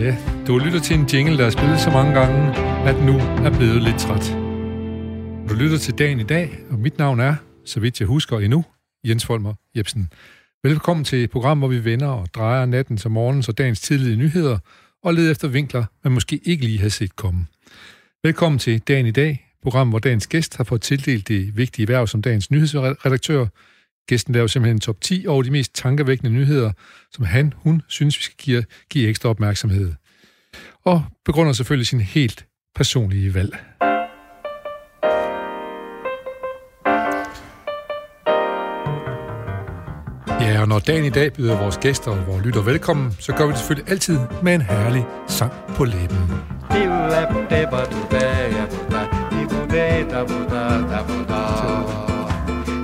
Ja, du lytter til en jingle, der er spillet så mange gange, at nu er blevet lidt træt. Du lytter til dagen i dag, og mit navn er, så vidt jeg husker endnu, Jens Folmer Jebsen. Velkommen til et program, hvor vi vender og drejer natten til morgens og dagens tidlige nyheder, og leder efter vinkler, man måske ikke lige har set komme. Velkommen til dagen i dag, program, hvor dagens gæst har fået tildelt det vigtige værv som dagens nyhedsredaktør. Gæsten laver simpelthen en top 10 over de mest tankevækkende nyheder, som han, hun synes, vi skal give, give ekstra opmærksomhed. Og begrunder selvfølgelig sin helt personlige valg. Ja, og når dagen i dag byder vores gæster og vores lytter velkommen, så gør vi det selvfølgelig altid med en herlig sang på læben.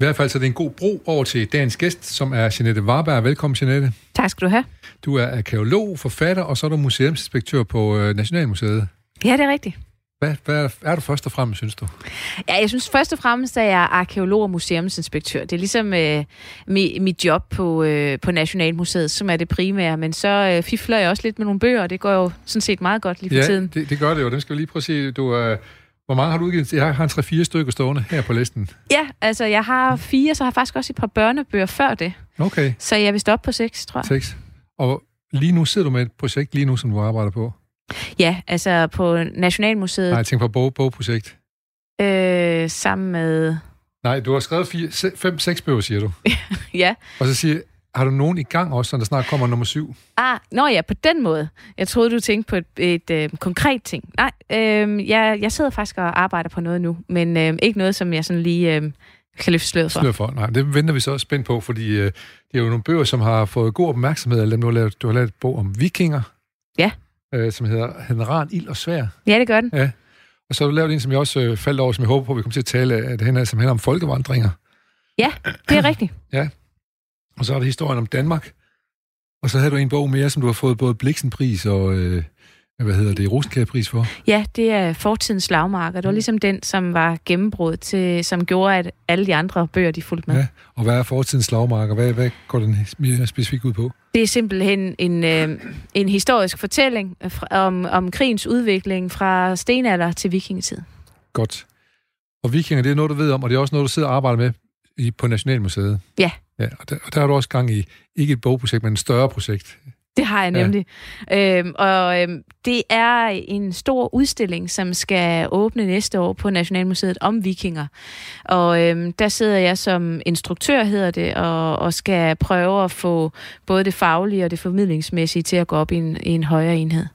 I hvert fald så er det en god bro over til dagens gæst, som er Jeanette Warberg. Velkommen, Jeanette. Tak skal du have. Du er arkeolog, forfatter, og så er du museumsinspektør på øh, Nationalmuseet. Ja, det er rigtigt. Hvad, hvad er du først og fremmest, synes du? Ja, jeg synes først og fremmest, at jeg er arkeolog og museumsinspektør. Det er ligesom øh, mit, mit job på, øh, på Nationalmuseet, som er det primære. Men så øh, fifler jeg også lidt med nogle bøger, og det går jo sådan set meget godt lige for ja, tiden. det, det gør det jo. Den skal vi lige prøve at se. Du, øh, hvor mange har du udgivet? Jeg har en 3-4 stykker stående her på listen. Ja, altså jeg har fire, så har jeg faktisk også et par børnebøger før det. Okay. Så jeg vist op på seks, tror jeg. Seks. Og lige nu sidder du med et projekt lige nu, som du arbejder på. Ja, altså på Nationalmuseet. Nej, jeg tænker på bog, bogprojekt. Øh, sammen med... Nej, du har skrevet fire, fem, seks bøger, siger du. ja. Og så siger har du nogen i gang også, så der snart kommer nummer syv? Ah, nå ja, på den måde. Jeg troede, du tænkte på et, et øh, konkret ting. Nej, øh, jeg, jeg sidder faktisk og arbejder på noget nu, men øh, ikke noget, som jeg sådan lige øh, kan løfte sløret for. For. Nej, det venter vi så også spændt på, fordi øh, det er jo nogle bøger, som har fået god opmærksomhed. Eller du har lavet, du har lavet et bog om vikinger. Ja. Øh, som hedder Henran, Ild og Svær. Ja, det gør den. Ja. Og så har du lavet en, som jeg også øh, faldt over, som jeg håber på, vi kommer til at tale af, det her, som handler om folkevandringer. Ja, det er rigtigt. Ja. Og så er der historien om Danmark. Og så havde du en bog mere, som du har fået både Bliksenpris og, øh, hvad hedder det, Rosenkærpris for. Ja, det er fortidens slagmarker. Det var ligesom den, som var gennembrud til, som gjorde, at alle de andre bøger, de fulgte med. Ja, og hvad er fortidens slagmarker? Hvad, hvad går den mere specifikt ud på? Det er simpelthen en, øh, en historisk fortælling om, om krigens udvikling fra stenalder til vikingetid. Godt. Og vikinger, det er noget, du ved om, og det er også noget, du sidder og arbejder med i, på Nationalmuseet. Ja. Ja og, der, og der er du også gang i, ikke et bogprojekt, men et større projekt. Det har jeg nemlig. Ja. Øhm, og øhm, det er en stor udstilling, som skal åbne næste år på Nationalmuseet om vikinger. Og øhm, der sidder jeg som instruktør, hedder det, og, og skal prøve at få både det faglige og det formidlingsmæssige til at gå op i en, i en højere enhed.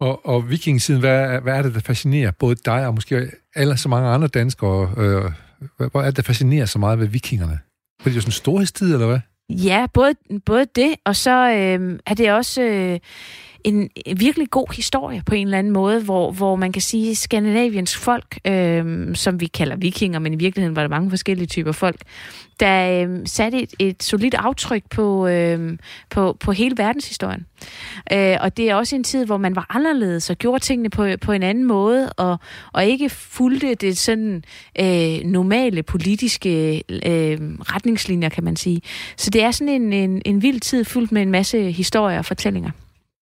Og, og vikingsiden, hvad, hvad er det, der fascinerer både dig og måske alle så mange andre danskere? Øh, hvad er det, der fascinerer så meget ved vikingerne? Fordi det er sådan en storhedstid, eller hvad? Ja, både, både det, og så øh, er det også øh, en virkelig god historie på en eller anden måde, hvor, hvor man kan sige, at Skandinaviens folk, øh, som vi kalder vikinger, men i virkeligheden var der mange forskellige typer folk, der øh, satte et, et solidt aftryk på, øh, på, på hele verdenshistorien. Øh, og det er også en tid, hvor man var anderledes og gjorde tingene på, på en anden måde, og, og ikke fulgte det sådan øh, normale politiske øh, retningslinjer, kan man sige. Så det er sådan en, en, en vild tid fyldt med en masse historier og fortællinger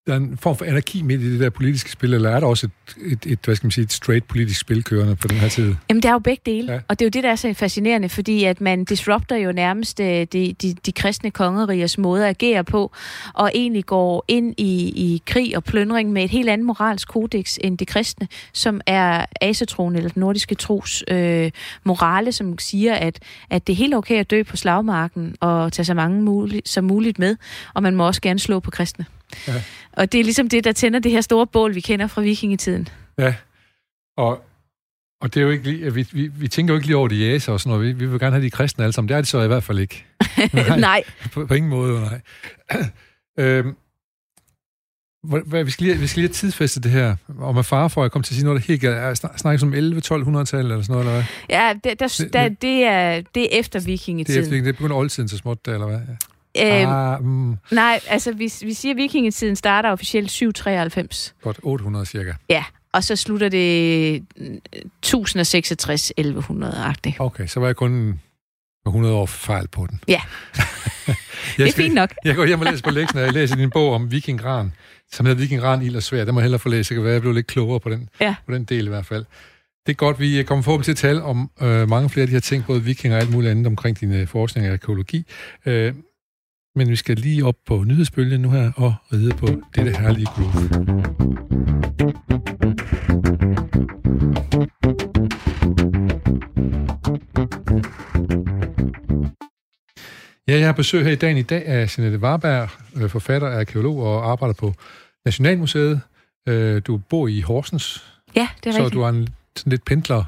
der er en form for anarki midt i det der politiske spil, eller er der også et, et, et hvad skal man sige, et straight politisk spil kørende på den her tid? Jamen, det er jo begge dele, ja. og det er jo det, der er så fascinerende, fordi at man disrupter jo nærmest de, de, de kristne kongerigers måde at agere på, og egentlig går ind i, i krig og plyndring med et helt andet moralsk kodex end det kristne, som er asetroen eller den nordiske tros øh, morale, som siger, at, at det er helt okay at dø på slagmarken og tage så mange muligt, som muligt med, og man må også gerne slå på kristne. Ja. Og det er ligesom det, der tænder det her store bål, vi kender fra vikingetiden. Ja, og, og det er jo ikke lige, vi, vi, vi tænker jo ikke lige over de jæser og sådan noget. Vi, vi vil gerne have de kristne alle sammen. Det er det så i hvert fald ikke. Nej. nej. På, på ingen måde, nej. øhm, vi, skal lige, vi skal lige have tidsfæstet det her, og med far for, at jeg kom til at sige noget, der helt galt. Er snakker som 11-1200-tallet eller sådan noget, eller hvad? Ja, det, der, der, det, er, det er efter vikingetiden. Det er efter det er begyndt oldtiden så småt, eller hvad? Øhm, ah, mm. Nej, altså vi, vi siger, at vikingetiden starter officielt 793. Godt 800 cirka. Ja, og så slutter det 1066-1100-agtigt. Okay, så var jeg kun 100 år fejl på den. Ja, det er skal, fint nok. jeg går hjem og læser på lektionen, og jeg læser din bog om vikingran, som hedder Vikingran, ild og svær. Det må jeg hellere få læst. Det kan være, jeg blev lidt klogere på den, ja. på den del i hvert fald. Det er godt, vi kommer forhåbentlig til at tale om øh, mange flere af de her ting, både vikinger og alt muligt andet omkring din øh, forskning af arkeologi. Øh, men vi skal lige op på nyhedsbølgen nu her og ride på dette herlige groove. Ja, jeg har besøg her i dagen i dag af Jeanette Warberg, øh, forfatter, arkeolog og arbejder på Nationalmuseet. Øh, du bor i Horsens. Ja, det er så rigtigt. Så du er en sådan lidt pendler,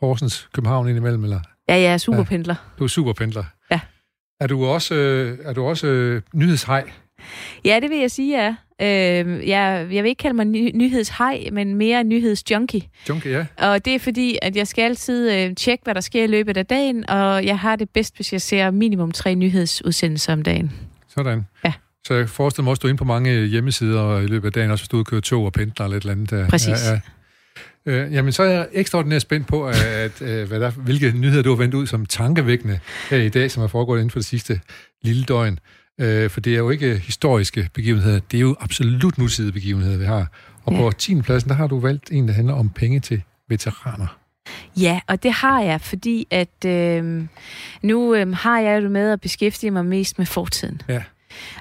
Horsens, København indimellem, eller? Ja, jeg er superpendler. Ja, du er superpendler. Ja. Er du også, øh, er du også øh, nyhedshej? Ja, det vil jeg sige, ja. Øh, jeg, jeg vil ikke kalde mig ny, nyhedshej, men mere nyhedsjunkie. Junkie, ja. Og det er fordi, at jeg skal altid øh, tjekke, hvad der sker i løbet af dagen, og jeg har det bedst, hvis jeg ser minimum tre nyhedsudsendelser om dagen. Sådan. Ja. Så jeg forestiller mig også, du er inde på mange hjemmesider i løbet af dagen, også hvis du kører tog og pendler eller et eller andet. Præcis. Ja, ja. Øh, jamen, så er jeg ekstraordinært spændt på, at, øh, hvad der, hvilke nyheder du har vendt ud som tankevækkende her i dag, som er foregået inden for det sidste lille døgn. Øh, for det er jo ikke historiske begivenheder, det er jo absolut nutidige begivenheder, vi har. Og ja. på 10. pladsen, der har du valgt en, der handler om penge til veteraner. Ja, og det har jeg, fordi at øh, nu øh, har jeg jo med at beskæftige mig mest med fortiden. Ja.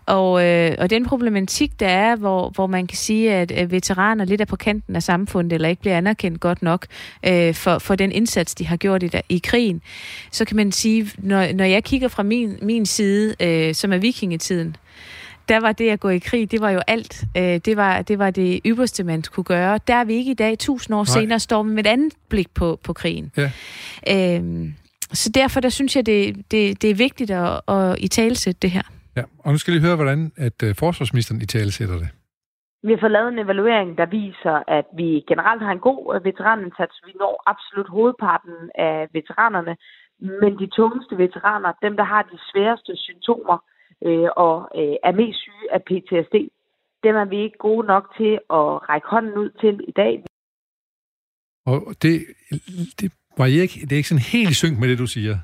Og, øh, og den problematik, der er, hvor, hvor man kan sige, at, veteraner lidt er på kanten af samfundet, eller ikke bliver anerkendt godt nok øh, for, for den indsats, de har gjort i, der, i krigen, så kan man sige, når, når jeg kigger fra min, min side, øh, som er vikingetiden, der var det at gå i krig, det var jo alt. Øh, det, var, det var det ypperste, man kunne gøre. Der er vi ikke i dag, tusind år Nej. senere, står vi med et andet blik på, på krigen. Ja. Øh, så derfor der synes jeg, det, det, det er vigtigt at, at i talesætte det her. Ja, og nu skal vi høre, hvordan at uh, forsvarsministeren i tale sætter det. Vi har fået lavet en evaluering, der viser, at vi generelt har en god øh, veteranindsats. Vi når absolut hovedparten af veteranerne, men de tungeste veteraner, dem der har de sværeste symptomer øh, og øh, er mest syge af PTSD, dem er vi ikke gode nok til at række hånden ud til i dag. Og det, det, var ikke, det er ikke sådan helt i synk med det, du siger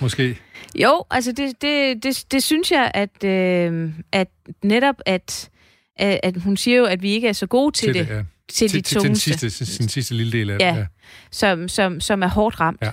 måske? Jo, altså det, det, det, det synes jeg, at, øh, at netop at, at hun siger jo, at vi ikke er så gode til, til det. det ja. Til, til de til, den sidste, den sidste lille del af ja, ja. Som, som, som er hårdt ramt. Ja.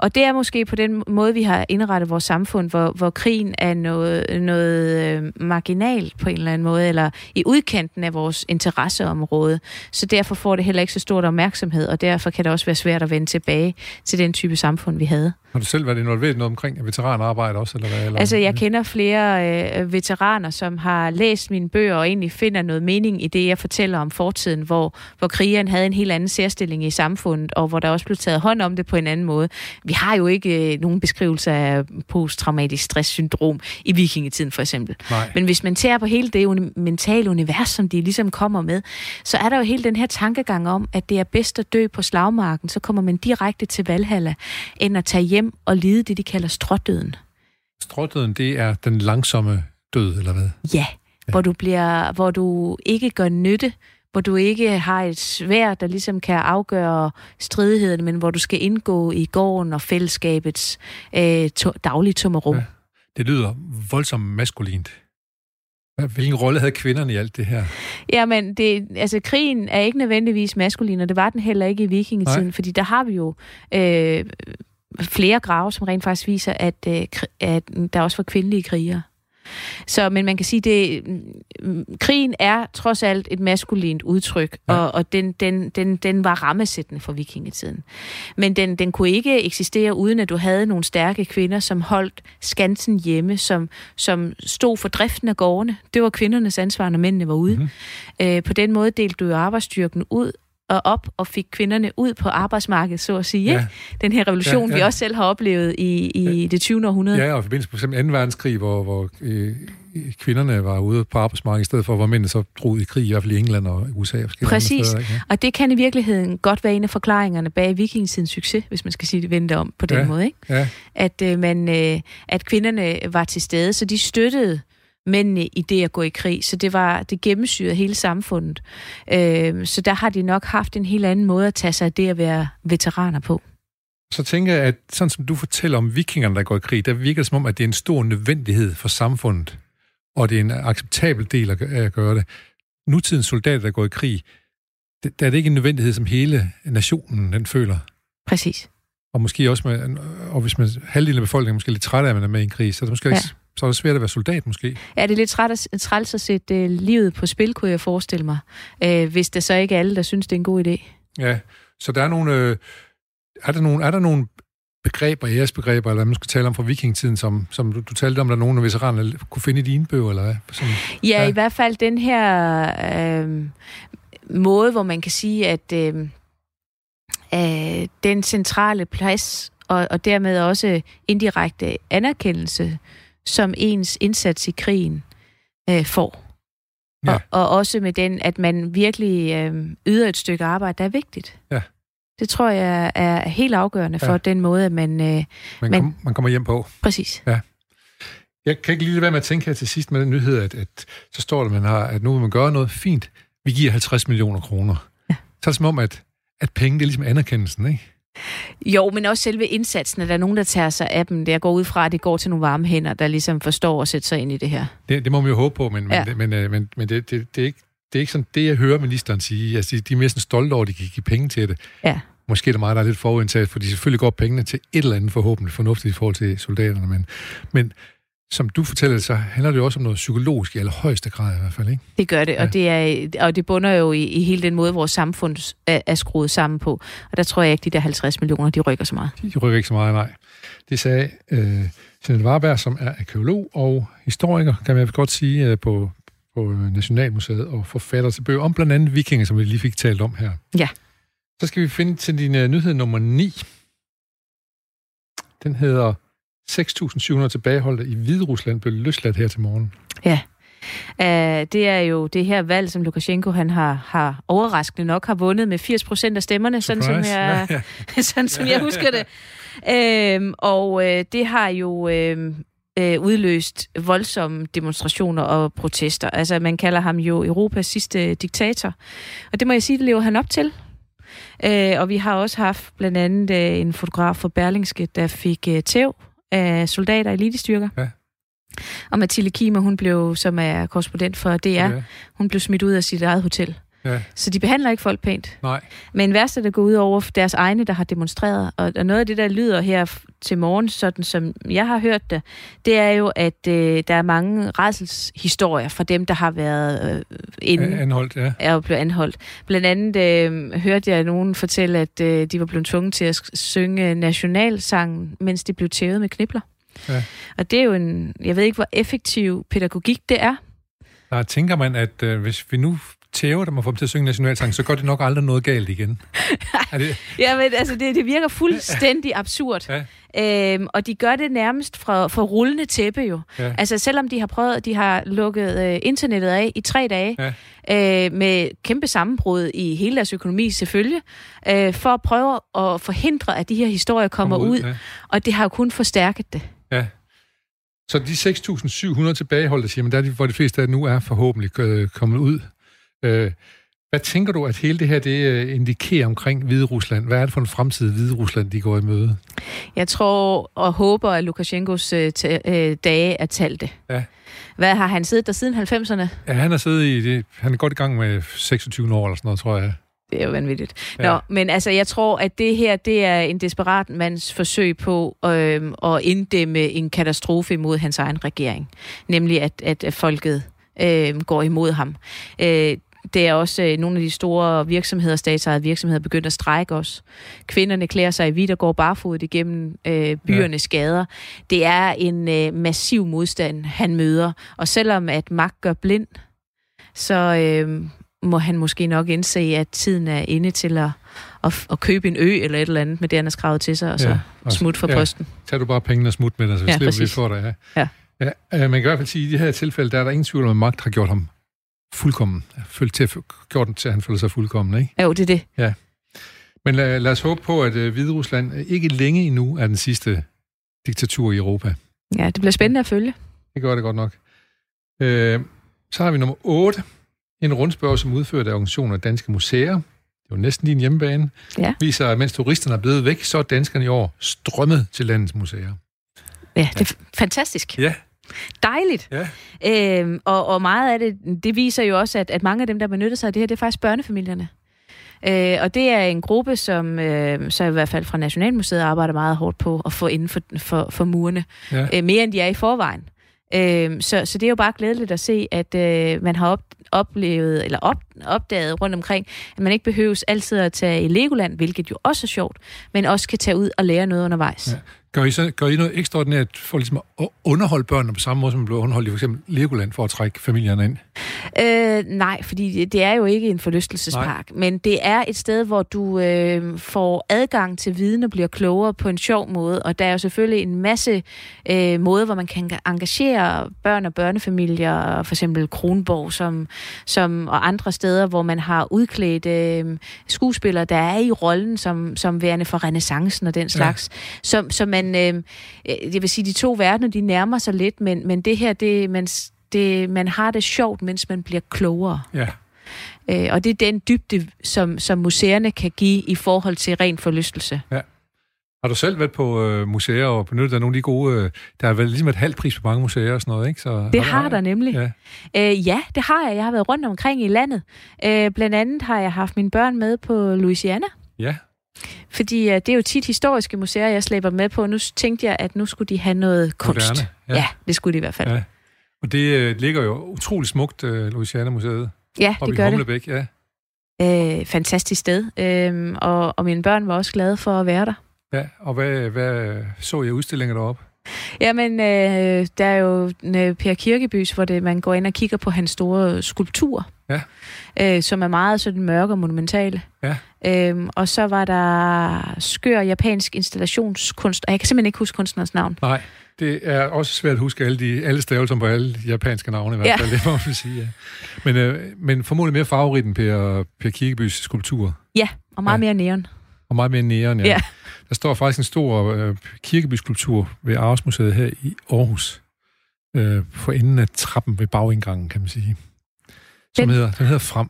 Og det er måske på den måde, vi har indrettet vores samfund, hvor, hvor krigen er noget, noget øh, marginalt på en eller anden måde, eller i udkanten af vores interesseområde. Så derfor får det heller ikke så stort opmærksomhed, og derfor kan det også være svært at vende tilbage til den type samfund, vi havde. Har du selv været involveret noget omkring veteranarbejde også? Eller hvad, eller? Altså, jeg kender flere øh, veteraner, som har læst mine bøger og egentlig finder noget mening i det, jeg fortæller om fortiden, hvor, hvor krigeren havde en helt anden særstilling i samfundet, og hvor der også blev taget hånd om det på en anden måde. Vi har jo ikke øh, nogen beskrivelse af posttraumatisk stresssyndrom i vikingetiden, for eksempel. Nej. Men hvis man tager på hele det uni- mentale univers, som de ligesom kommer med, så er der jo hele den her tankegang om, at det er bedst at dø på slagmarken, så kommer man direkte til Valhalla, end at tage hjem hjem og lide det, de kalder strådøden. Strådøden, det er den langsomme død, eller hvad? Ja, ja. Hvor, du bliver, hvor du ikke gør nytte, hvor du ikke har et svær, der ligesom kan afgøre stridighederne, men hvor du skal indgå i gården og fællesskabets øh, to, daglige tommerum. Ja. Det lyder voldsomt maskulint. Hvilken rolle havde kvinderne i alt det her? Jamen, det, altså, krigen er ikke nødvendigvis maskulin, og det var den heller ikke i vikingetiden, Nej. fordi der har vi jo øh, flere grave, som rent faktisk viser, at, øh, at der også var kvindelige krigere. Så, men man kan sige, det krigen er trods alt et maskulint udtryk, ja. og, og den, den, den, den var rammesættende for vikingetiden. Men den, den kunne ikke eksistere, uden at du havde nogle stærke kvinder, som holdt skansen hjemme, som, som stod for driften af gårdene. Det var kvindernes ansvar, når mændene var ude. Mm-hmm. Øh, på den måde delte du arbejdsstyrken ud, og op og fik kvinderne ud på arbejdsmarkedet, så at sige. Ja. Den her revolution, ja, ja. vi også selv har oplevet i, i ja. det 20. århundrede. Ja, og i forbindelse med 2. verdenskrig, hvor, hvor øh, kvinderne var ude på arbejdsmarkedet, i stedet for, hvor mændene så drog i krig, i hvert fald i England og USA. Og Præcis, steder, ikke? og det kan i virkeligheden godt være en af forklaringerne bag vikingetidens succes, hvis man skal sige det vente om på den Ja, måde, ikke? Ja, At, øh, man, øh, at kvinderne var til stede, så de støttede mændene i det at gå i krig, så det var det gennemsyrede hele samfundet. Øh, så der har de nok haft en helt anden måde at tage sig af det at være veteraner på. så tænker jeg, at sådan som du fortæller om vikingerne, der går i krig, der virker det som om, at det er en stor nødvendighed for samfundet, og det er en acceptabel del at gø- at gøre det. Nutidens soldater, der går i krig, der er det ikke en nødvendighed, som hele nationen den føler. Præcis. Og måske også med, og hvis man halvdelen af befolkningen er måske lidt træt af, at man er med i en krig, så er det måske Ja. ja. så er det svært at være soldat måske. Ja, det er lidt træt at, træls at sætte øh, livet på spil, kunne jeg forestille mig. Øh, hvis det så ikke er alle, der synes, det er en god idé. Ja, så der er nogle, øh, er der nogle, er der nogle begreber, æresbegreber, eller man skal tale om fra vikingetiden, som, som du, du talte om, der er nogen af veteranerne kunne finde i dine bøger, eller hvad? Som, Ja, Ja. ja, i hvert fald den her øh, måde, hvor man kan sige, at øh, øh, den centrale plads, og, og dermed også indirekte anerkendelse, som ens indsats i krigen øh, får. Ja. Og, og også med den, at man virkelig øh, yder et stykke arbejde, der er vigtigt. Ja. Det tror jeg er helt afgørende for Ja. den måde, at man... Øh, man, Men- kom, man kommer hjem på. præcis. Jeg kan ikke lige være med at tænke her til sidst med den nyhed, at, at så står der, man har, at nu vil man gøre noget fint. Vi giver 50 millioner kroner. Ja. Så er det som om, at, at penge, det er ligesom anerkendelsen, ikke? Jo, men også selve indsatsen, at der er nogen, der tager sig af dem. Jeg går ud fra, at det går til nogle varme hænder, der ligesom forstår at sætte sig ind i det her. Det, det må man jo håbe på, men, Ja. men, men, øh, men, men det, det, det, er ikke, det er ikke sådan det, jeg hører ministeren sige. Altså, de, de er mere sådan stolte over, at de kan give penge til det. Ja. Måske er det mig, der er lidt forudindtaget, fordi selvfølgelig går pengene til et eller andet forhåbentlig fornuftigt i forhold til soldaterne. Men, men som du fortæller så handler det jo også om noget psykologisk i allerhøjeste grad i hvert fald, ikke? Det gør det, Ja. og det, er, og det bunder jo i, i hele den måde, vores samfund er, er skruet sammen på. Og der tror jeg ikke, de der 50 millioner, de rykker så meget. De rykker ikke så meget, nej. Det sagde øh, Jeanette Warberg, som er arkeolog og historiker, kan man godt sige, øh, på, på Nationalmuseet, og forfatter til bøger om blandt andet vikinger, som vi lige fik talt om her. Ja. Så skal vi finde til din uh, nyhed nummer 9. Den hedder 6.700 tilbageholdte i Hviderusland blev løsladt her til morgen. Uh, det er jo det her valg, som Lukashenko han har, har overraskende nok har vundet med 80 procent af stemmerne, sådan som, Surprise. jeg, Ja, ja. sådan som jeg husker det. Øhm, og øh, det har jo øh, øh, udløst voldsomme demonstrationer og protester. Altså, man kalder ham jo Europas sidste diktator. Og det må jeg sige, det lever han op til. Øh, og vi har også haft blandt andet øh, en fotograf fra Berlingske, der fik øh, tæv af soldater i elitestyrker. Ja. Og Mathilde Kiemer, hun blev, som er korrespondent for DR, ja. hun blev smidt ud af sit eget hotel. Ja. Så de behandler ikke folk pænt. Nej. Men værst er det går ud over deres egne, der har demonstreret. Og og noget af det, der lyder her til morgen, sådan som jeg har hørt det, det er jo, at øh, der er mange redselshistorier fra dem, der har været øh, inde Anholdt, ja. er blevet anholdt. Blandt andet øh, hørte jeg nogen fortælle, at øh, de var blevet tvunget til at synge nationalsangen, mens de blev tævet med knibler. Ja. Og det er jo en, jeg ved ikke, hvor effektiv pædagogik det er. Der tænker man, at øh, hvis vi nu tæver dem og får dem til at synge nationalsang, så går det nok aldrig noget galt igen. er det, Ja, men altså, det, det virker fuldstændig absurd. Ja. Øhm, og de gør det nærmest fra, fra rullende tæppe jo. Ja. Altså, selvom de har prøvet, de har lukket øh, internettet af i tre dage, Ja. øh, med kæmpe sammenbrud i hele deres økonomi selvfølgelig, øh, for at prøve at forhindre, at de her historier kommer, Kommer ud, ud. ja. Og det har jo kun forstærket det. Ja. Så de 6.700 tilbageholdte, siger man, der er de, hvor de fleste af nu er forhåbentlig øh, kommet ud. Øh, hvad tænker du, at hele det her det øh, indikerer omkring Hvide Rusland? Hvad er det for en fremtid, Hvide Rusland de går i møde? Jeg tror og håber, at Lukashenkos øh, øh, dage er talte. Ja. Hvad har han siddet der siden 90'erne? Ja, han har siddet i det, han er godt i gang med 26 år eller sådan noget, tror jeg. Det er jo vanvittigt. Ja. Nå, men altså, jeg tror, at det her, det er en desperat mands forsøg på øh, at inddæmme en katastrofe imod hans egen regering. Nemlig, at, at folket øh, går imod ham. Øh, det er også øh, nogle af de store virksomheder, statsejede virksomheder, begyndt at strække os. Kvinderne klæder sig i hvidt og går barfodet igennem øh, byernes ja. gader. Det er en øh, massiv modstand, han møder. Og selvom at magt gør blind, så øh, må han måske nok indse, at tiden er inde til at, at, at købe en ø eller et eller andet med det, han har skrevet til sig, og så Ja, og- smut for ja. posten. Tag du bare pengene og smut med dig, så vi Ja, slipper vi for dig. Ja. Ja. Ja, øh, man kan i hvert fald sige, at i de her tilfælde, der er der ingen tvivl om, at magt har gjort ham fuldkommen. Følt til, gjort den til, at han føler sig fuldkommen, ikke? Jo, det er det. Ja. Men lad, lad os håbe på, at uh, Hvide Rusland ikke længe endnu er den sidste diktatur i Europa. Ja, det bliver spændende at følge. Det gør det godt nok. Øh, så har vi nummer 8. En rundspørg, som udført af organisationen af Danske Museer. Det er jo næsten din hjemmebane. Ja. Viser, at mens turisterne er blevet væk, så er danskerne i år strømmet til landets museer. Ja, det er fantastisk. Ja. Dejligt. Ja. Øhm, og, og meget af det, det viser jo også, at, at mange af dem, der benytter sig af det her, det er faktisk børnefamilierne. Øh, og det er en gruppe, som øh, så i hvert fald fra Nationalmuseet arbejder meget hårdt på at få inden for, for, for murene. Ja. Øh, mere end de er i forvejen. Øh, så, så det er jo bare glædeligt at se, at øh, man har op, oplevet, eller op, opdaget rundt omkring, at man ikke behøves altid at tage i Legoland, hvilket jo også er sjovt, men også kan tage ud og lære noget undervejs. Ja. Gør I, så, gør I noget ekstraordinært for ligesom at underholde børnene på samme måde, som man blev underholdt i for eksempel Legoland for at trække familierne ind? Øh, nej, fordi det, er jo ikke en forlystelsespark, nej. men det er et sted, hvor du øh, får adgang til viden og bliver klogere på en sjov måde, og der er jo selvfølgelig en masse øh, måder, hvor man kan engagere børn og børnefamilier, for eksempel Kronborg som, som, og andre steder, hvor man har udklædt øh, skuespillere, der er i rollen som, som værende for renaissancen og den slags. Ja. Så, så man, øh, jeg vil sige, de to verdener, de nærmer sig lidt, men, men det her, det, man, det, man har det sjovt, mens man bliver klogere. Ja. Øh, og det er den dybde, som, som museerne kan give i forhold til ren forlystelse. Ja. Har du selv været på øh, museer og benyttet af nogle af de gode... Øh, der er vel ligesom et halvt pris på mange museer og sådan noget, ikke? Så, det har, har der nemlig. Ja. Øh, ja, det har jeg. Jeg har været rundt omkring i landet. Øh, blandt andet har jeg haft mine børn med på Louisiana. Ja. Fordi øh, det er jo tit historiske museer, jeg slæber med på. Nu tænkte jeg, at nu skulle de have noget kunst. Moderne, ja. ja, det skulle de i hvert fald. Ja. Og det øh, ligger jo utrolig smukt, øh, Louisiana-museet. Ja, det gør Humlebæk, det. Ja. Øh, fantastisk sted. Øh, og, og mine børn var også glade for at være der. Ja, og hvad, hvad så jeg udstillinger deroppe? Jamen, øh, der er jo øh, Per Kirkebys, hvor det, man går ind og kigger på hans store skulptur, ja. øh, som er meget sådan mørke og monumentale. Ja. Øhm, og så var der skør japansk installationskunst, og jeg kan simpelthen ikke huske kunstnerens navn. Nej, det er også svært at huske alle, de, alle stavelser på alle japanske navne i hvert fald, ja. det må man sige. Ja. Men, øh, men formodentlig mere farverig end Per, per Kirkebys skulptur. Ja, og meget ja. mere neon. Og meget mere neon, ja. ja. Der står faktisk en stor øh, kirkebyskulptur ved Aarhusmuseet her i Aarhus. Øh, for enden af trappen ved bagindgangen, kan man sige. Som den, hedder, den hedder Frem.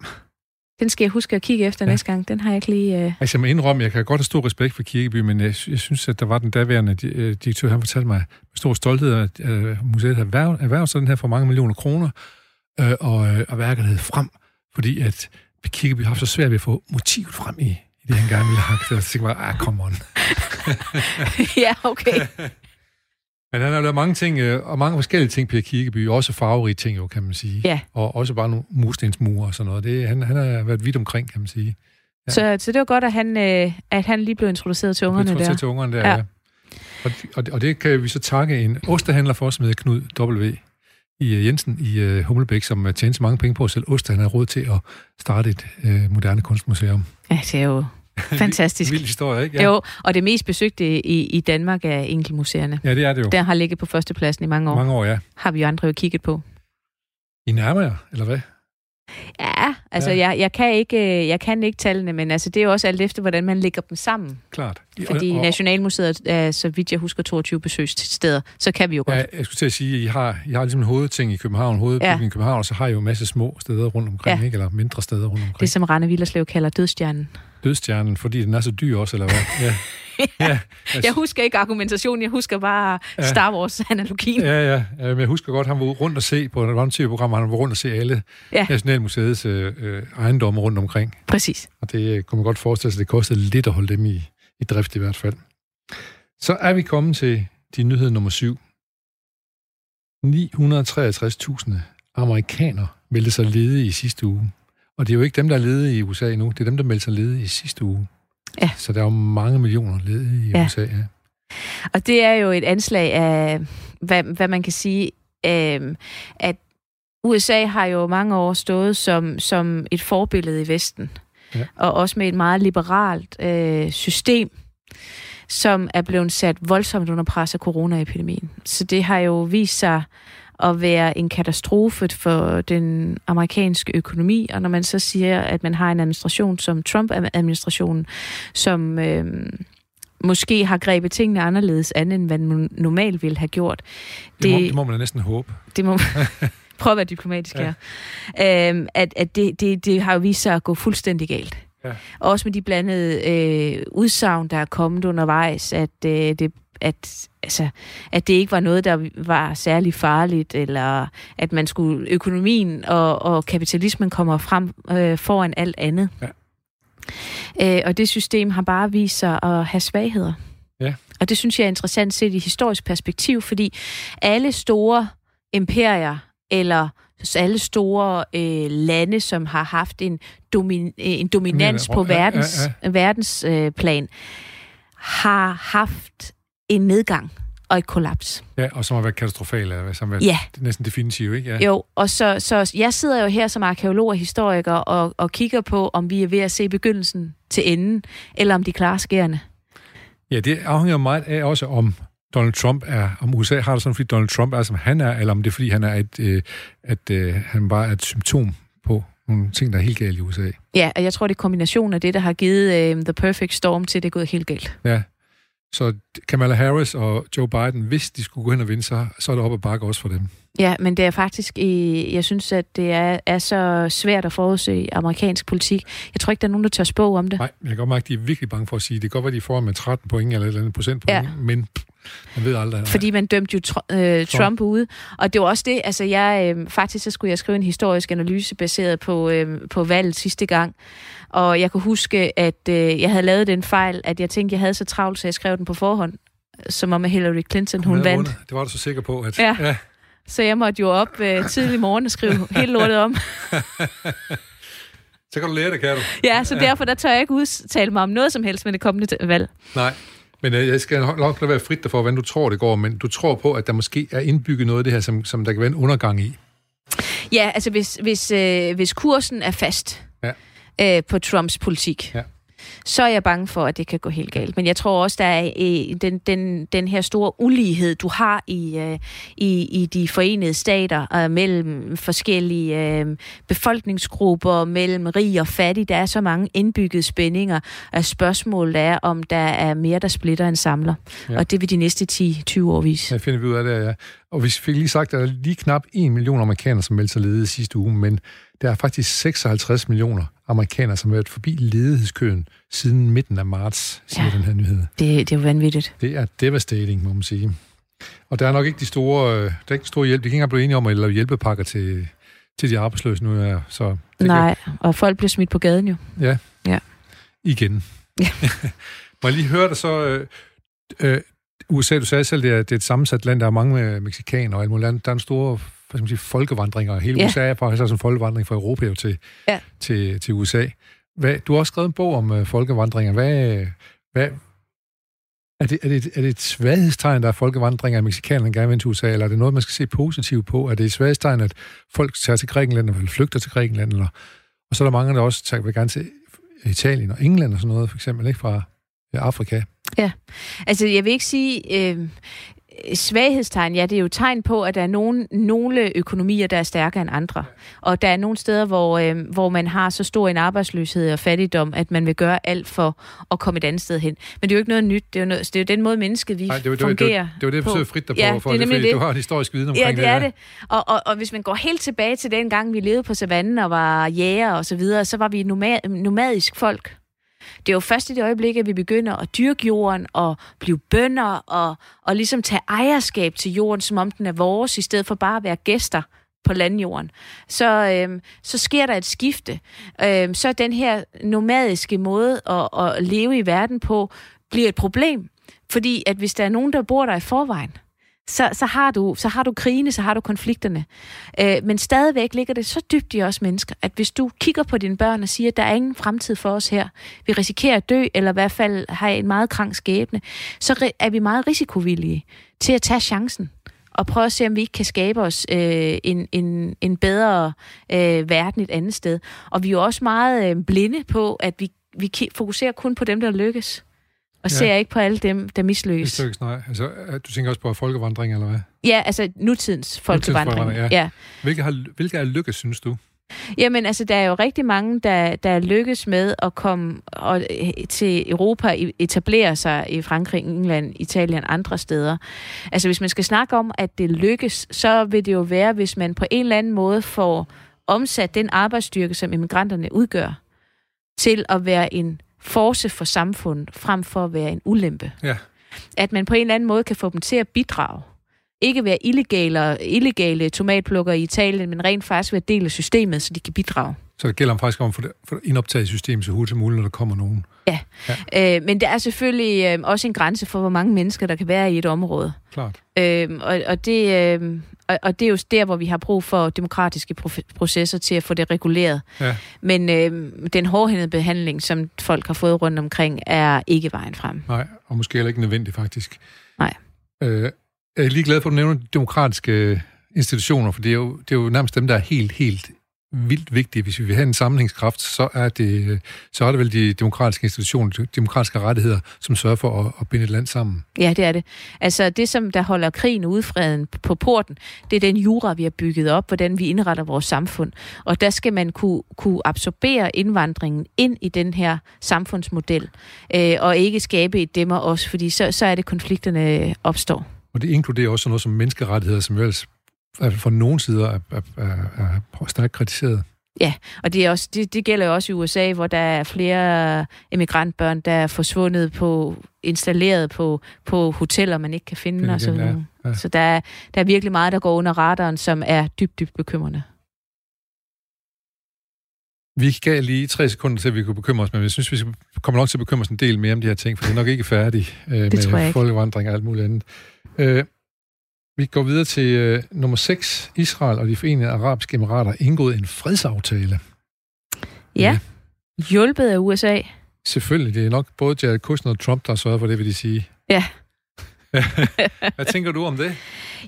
Den skal jeg huske at kigge efter ja. næste gang. Den har jeg ikke lige... Øh... Altså, jeg må indrømme, jeg kan godt have stor respekt for Kirkeby, men jeg, jeg synes, at der var den daværende direktør, han fortalte mig med stor stolthed, at øh, museet havde erhvervet, erhvervet sig den her for mange millioner kroner, øh, og, øh, og værket hed Frem, fordi at Kirkeby har haft så svært ved at få motivet frem i, i det, han gerne ville have. Så jeg tænkte bare, ah, come on. ja, okay. Men han har lavet mange ting, og mange forskellige ting, Per Kirkeby, også farverige ting jo, kan man sige. Ja. Og også bare nogle murstensmure og sådan noget. Det, han, han har været vidt omkring, kan man sige. Ja. Så, så det var godt, at han, øh, at han lige blev introduceret til ungerne der. til ungerne der, ja. ja. Og, og, og det kan vi så takke en ostehandler for, som hedder Knud W. i Jensen i uh, Humlebæk, som tjente så mange penge på at sælge ost, han har råd til at starte et uh, moderne kunstmuseum. Ja, det er jo Fantastisk. Vild historie, ikke? Ja. Jo, og det mest besøgte i, i Danmark er Enkelmuseerne. Ja, det er det jo. Der har ligget på førstepladsen i mange år. Mange år, ja. Har vi jo andre jo kigget på. I nærmer jer, eller hvad? Ja, altså ja. Jeg, jeg, kan ikke, jeg kan ikke tallene, men altså, det er jo også alt efter, hvordan man lægger dem sammen. Klart. Fordi og, og, Nationalmuseet er, så vidt jeg husker, 22 besøgssteder, så kan vi jo godt. Ja, jeg skulle til at sige, at I har, I har ligesom en hovedting i København, hovedbygning ja. i København, og så har I jo en masse små steder rundt omkring, ja. ikke? eller mindre steder rundt omkring. Det, som Rane Villerslev kalder dødstjernen. Dødstjernen, fordi den er så dyr også, eller hvad? Ja. ja. ja altså. Jeg husker ikke argumentationen, jeg husker bare ja. Star Wars-analogien. Ja, ja, ja. Men jeg husker godt, at han var rundt og se på et tv-program, han var rundt og se alle ja. Nationalmuseets øh, øh, ejendomme rundt omkring. Præcis. Og det øh, kunne man godt forestille sig, det kostede lidt at holde dem i, i drift i hvert fald. Så er vi kommet til de nyhed nummer syv. 963.000 amerikanere meldte sig ledige i sidste uge. Og det er jo ikke dem, der er ledige i USA nu, det er dem, der meldte sig ledige i sidste uge. Ja. Så der er jo mange millioner ledige i ja. USA, ja. Og det er jo et anslag af, hvad, hvad man kan sige, øh, at USA har jo mange år stået som, som et forbillede i Vesten. Ja. Og også med et meget liberalt øh, system. som er blevet sat voldsomt under pres af coronaepidemien. Så det har jo vist sig at være en katastrofe for den amerikanske økonomi, og når man så siger, at man har en administration som Trump-administrationen, som øh, måske har grebet tingene anderledes an, end man normalt ville have gjort. Det, det, må, det må man næsten håbe. Det må prøve at være diplomatisk ja. her. Øhm, at at det, det, det har jo vist sig at gå fuldstændig galt. Ja. Også med de blandede øh, udsagn, der er kommet undervejs, at øh, det at, altså, at det ikke var noget, der var særlig farligt, eller at man skulle økonomien og, og kapitalismen kommer frem øh, foran alt andet. Ja. Øh, og det system har bare vist sig at have svagheder. Ja. Og det synes jeg er interessant set i historisk perspektiv, fordi alle store imperier eller alle store øh, lande, som har haft en, domin, en dominans på verdens, ja, ja, ja. verdensplan, øh, har haft en nedgang og et kollaps. Ja, og som har været katastrofal, eller som har været ja. næsten definitiv, ikke? Ja. Jo, og så, så jeg sidder jo her som arkeolog og historiker og, og kigger på, om vi er ved at se begyndelsen til enden, eller om de klarer skærende. Ja, det afhænger meget af også, om Donald Trump er, om USA har det sådan, fordi Donald Trump er, som han er, eller om det er, fordi han er et, øh, at øh, han bare er et symptom på nogle ting, der er helt galt i USA. Ja, og jeg tror, det er kombinationen af det, der har givet øh, The Perfect Storm til, det er gået helt galt. Ja, så Kamala Harris og Joe Biden, hvis de skulle gå hen og vinde, så, så er det op ad bakke også for dem. Ja, men det er faktisk, jeg synes, at det er, er så svært at forudse amerikansk politik. Jeg tror ikke, der er nogen, der tør spå om det. Nej, jeg kan godt mærke, at de er virkelig bange for at sige, det kan godt være, de får med 13 point eller et eller andet procentpoint, ja. men man ved aldrig. Fordi man dømte jo tr- øh, Trump ude. Og det var også det, altså jeg, øh, faktisk så skulle jeg skrive en historisk analyse baseret på, øh, på valget sidste gang. Og jeg kunne huske, at øh, jeg havde lavet den fejl, at jeg tænkte, jeg havde så travlt, så jeg skrev den på forhånd, som om Hillary Clinton, hun, hun vandt. Vundet. Det var du så sikker på, at... Ja. ja. Så jeg måtte jo op øh, tidlig morgen og skrive helt lortet om. så kan du lære det, kan du. Ja, så derfor der tør jeg ikke udtale mig om noget som helst med det kommende valg. Nej. Men øh, jeg skal nok lade være frit derfor, hvordan du tror, det går, men du tror på, at der måske er indbygget noget af det her, som, som der kan være en undergang i. Ja, altså hvis, hvis, øh, hvis kursen er fast ja. øh, på Trumps politik, ja så er jeg bange for, at det kan gå helt galt. Men jeg tror også, der er øh, den, den, den her store ulighed, du har i, øh, i, i de forenede stater øh, mellem forskellige befolkningsgrupper, mellem rig og fattig. Der er så mange indbyggede spændinger af spørgsmål, der er, om der er mere, der splitter end samler. Ja. Og det vil de næste 10-20 år vise. Ja, finder vi ud af det, ja. Og vi fik lige sagt, at der er lige knap 1 million amerikanere, som meldte sig ledige sidste uge, men der er faktisk 56 millioner amerikanere, som har været forbi ledighedskøen siden midten af marts, siger ja, den her nyhed. Det, det er jo vanvittigt. Det er devastating, må man sige. Og der er nok ikke de store, øh, der er ikke de store hjælp. De kan ikke engang blive enige om at lave hjælpepakker til, til de arbejdsløse nu. Ja. Så Nej, kan... og folk bliver smidt på gaden jo. Ja. ja. Igen. Ja. må jeg lige høre dig så... Øh, øh, USA, du sagde selv, det er, det er et sammensat land, der er mange øh, mexikanere og alt muligt Der er en stor hvad skal man sige, folkevandringer. Hele ja. USA er faktisk sådan en folkevandring fra Europa til, ja. til, til USA. Hvad, du har også skrevet en bog om uh, folkevandringer. Hvad, hvad, er det, er, det, er det et svaghedstegn, der er folkevandringer af mexikanerne gerne vil til USA, eller er det noget, man skal se positivt på? Er det et svaghedstegn, at folk tager til Grækenland, eller flygter til Grækenland? Eller, og så er der mange, der også tager, vil gerne til Italien og England og sådan noget, for eksempel, ikke fra Afrika. Ja, altså jeg vil ikke sige, øh, svaghedstegn, ja, det er jo tegn på, at der er nogle, nogle økonomier, der er stærkere end andre. Og der er nogle steder, hvor, øh, hvor man har så stor en arbejdsløshed og fattigdom, at man vil gøre alt for at komme et andet sted hen. Men det er jo ikke noget nyt. Det er jo, noget, det er jo den måde, mennesket vi Nej, det var, fungerer det var, det var det, det frit der på, ja, for det, er det, det. du har historisk viden omkring det. Ja, det er det. Og, og, og hvis man går helt tilbage til den gang, vi levede på savannen og var jæger og så videre, så var vi nomadisk folk. Det er jo først i det øjeblik, at vi begynder at dyrke jorden og blive bønder og, og ligesom tage ejerskab til jorden, som om den er vores, i stedet for bare at være gæster på landjorden, så, øhm, så sker der et skifte. Øhm, så den her nomadiske måde at, at leve i verden på bliver et problem. Fordi at hvis der er nogen, der bor der i forvejen, så, så, har du, så har du krigene, så har du konflikterne. Øh, men stadigvæk ligger det så dybt i os mennesker, at hvis du kigger på dine børn og siger, at der er ingen fremtid for os her, vi risikerer at dø, eller i hvert fald har en meget krank skæbne, så er vi meget risikovillige til at tage chancen og prøve at se, om vi ikke kan skabe os øh, en, en, en bedre øh, verden et andet sted. Og vi er jo også meget øh, blinde på, at vi, vi fokuserer kun på dem, der lykkes og ja. ser ikke på alle dem, der mislykkes. Er nej. Altså, du tænker også på folkevandring, eller hvad? Ja, altså nutidens folkevandring. Nutidens ja. ja. Hvilke, har, hvilke er lykkes, synes du? Jamen, altså, der er jo rigtig mange, der, der lykkes med at komme og, til Europa, etablere sig i Frankrig, England, Italien andre steder. Altså, hvis man skal snakke om, at det lykkes, så vil det jo være, hvis man på en eller anden måde får omsat den arbejdsstyrke, som immigranterne udgør, til at være en force for samfundet, frem for at være en ulempe. Ja. At man på en eller anden måde kan få dem til at bidrage ikke være illegale, illegale tomatplukker i Italien, men rent faktisk være del af systemet, så de kan bidrage. Så det gælder faktisk om at få indoptaget systemet så hurtigt som muligt, når der kommer nogen. Ja, ja. Øh, men der er selvfølgelig øh, også en grænse for, hvor mange mennesker, der kan være i et område. Klart. Øh, og, og, det, øh, og, og det er jo der, hvor vi har brug for demokratiske processer til at få det reguleret. Ja. Men øh, den hårdhændede behandling, som folk har fået rundt omkring, er ikke vejen frem. Nej, og måske heller ikke nødvendigt faktisk. Nej. Øh, jeg er lige glad for, at du nævner de demokratiske institutioner, for det er, jo, det er jo nærmest dem, der er helt, helt vildt vigtige. Hvis vi vil have en sammenhængskraft, så er det, så er det vel de demokratiske institutioner, de demokratiske rettigheder, som sørger for at, at binde et land sammen. Ja, det er det. Altså det, som der holder krigen og udfreden på porten, det er den jura, vi har bygget op, hvordan vi indretter vores samfund. Og der skal man kunne, kunne absorbere indvandringen ind i den her samfundsmodel, øh, og ikke skabe et demmer også, fordi så, så er det, konflikterne opstår. Og det inkluderer også noget som menneskerettigheder, som ellers fra nogle sider er, er, er, er stærkt kritiseret. Ja, og det, er også, det, det gælder jo også i USA, hvor der er flere emigrantbørn, der er forsvundet på, installeret på, på hoteller, man ikke kan finde. Og så, ja, ja. så der, er, der er virkelig meget, der går under radaren, som er dybt, dybt bekymrende. Vi gav lige tre sekunder til, at vi kunne bekymre os, men jeg synes, vi kommer nok til at bekymre os en del mere om de her ting, for det er nok ikke færdigt øh, med folkevandring og alt muligt andet. Øh, vi går videre til øh, nummer 6. Israel og de forenede arabiske emirater indgået en fredsaftale. Ja, ja. hjulpet af USA. Selvfølgelig, det er nok både Jared Kushner og Trump, der har sørget for det, vil de sige. Ja. Hvad tænker du om det?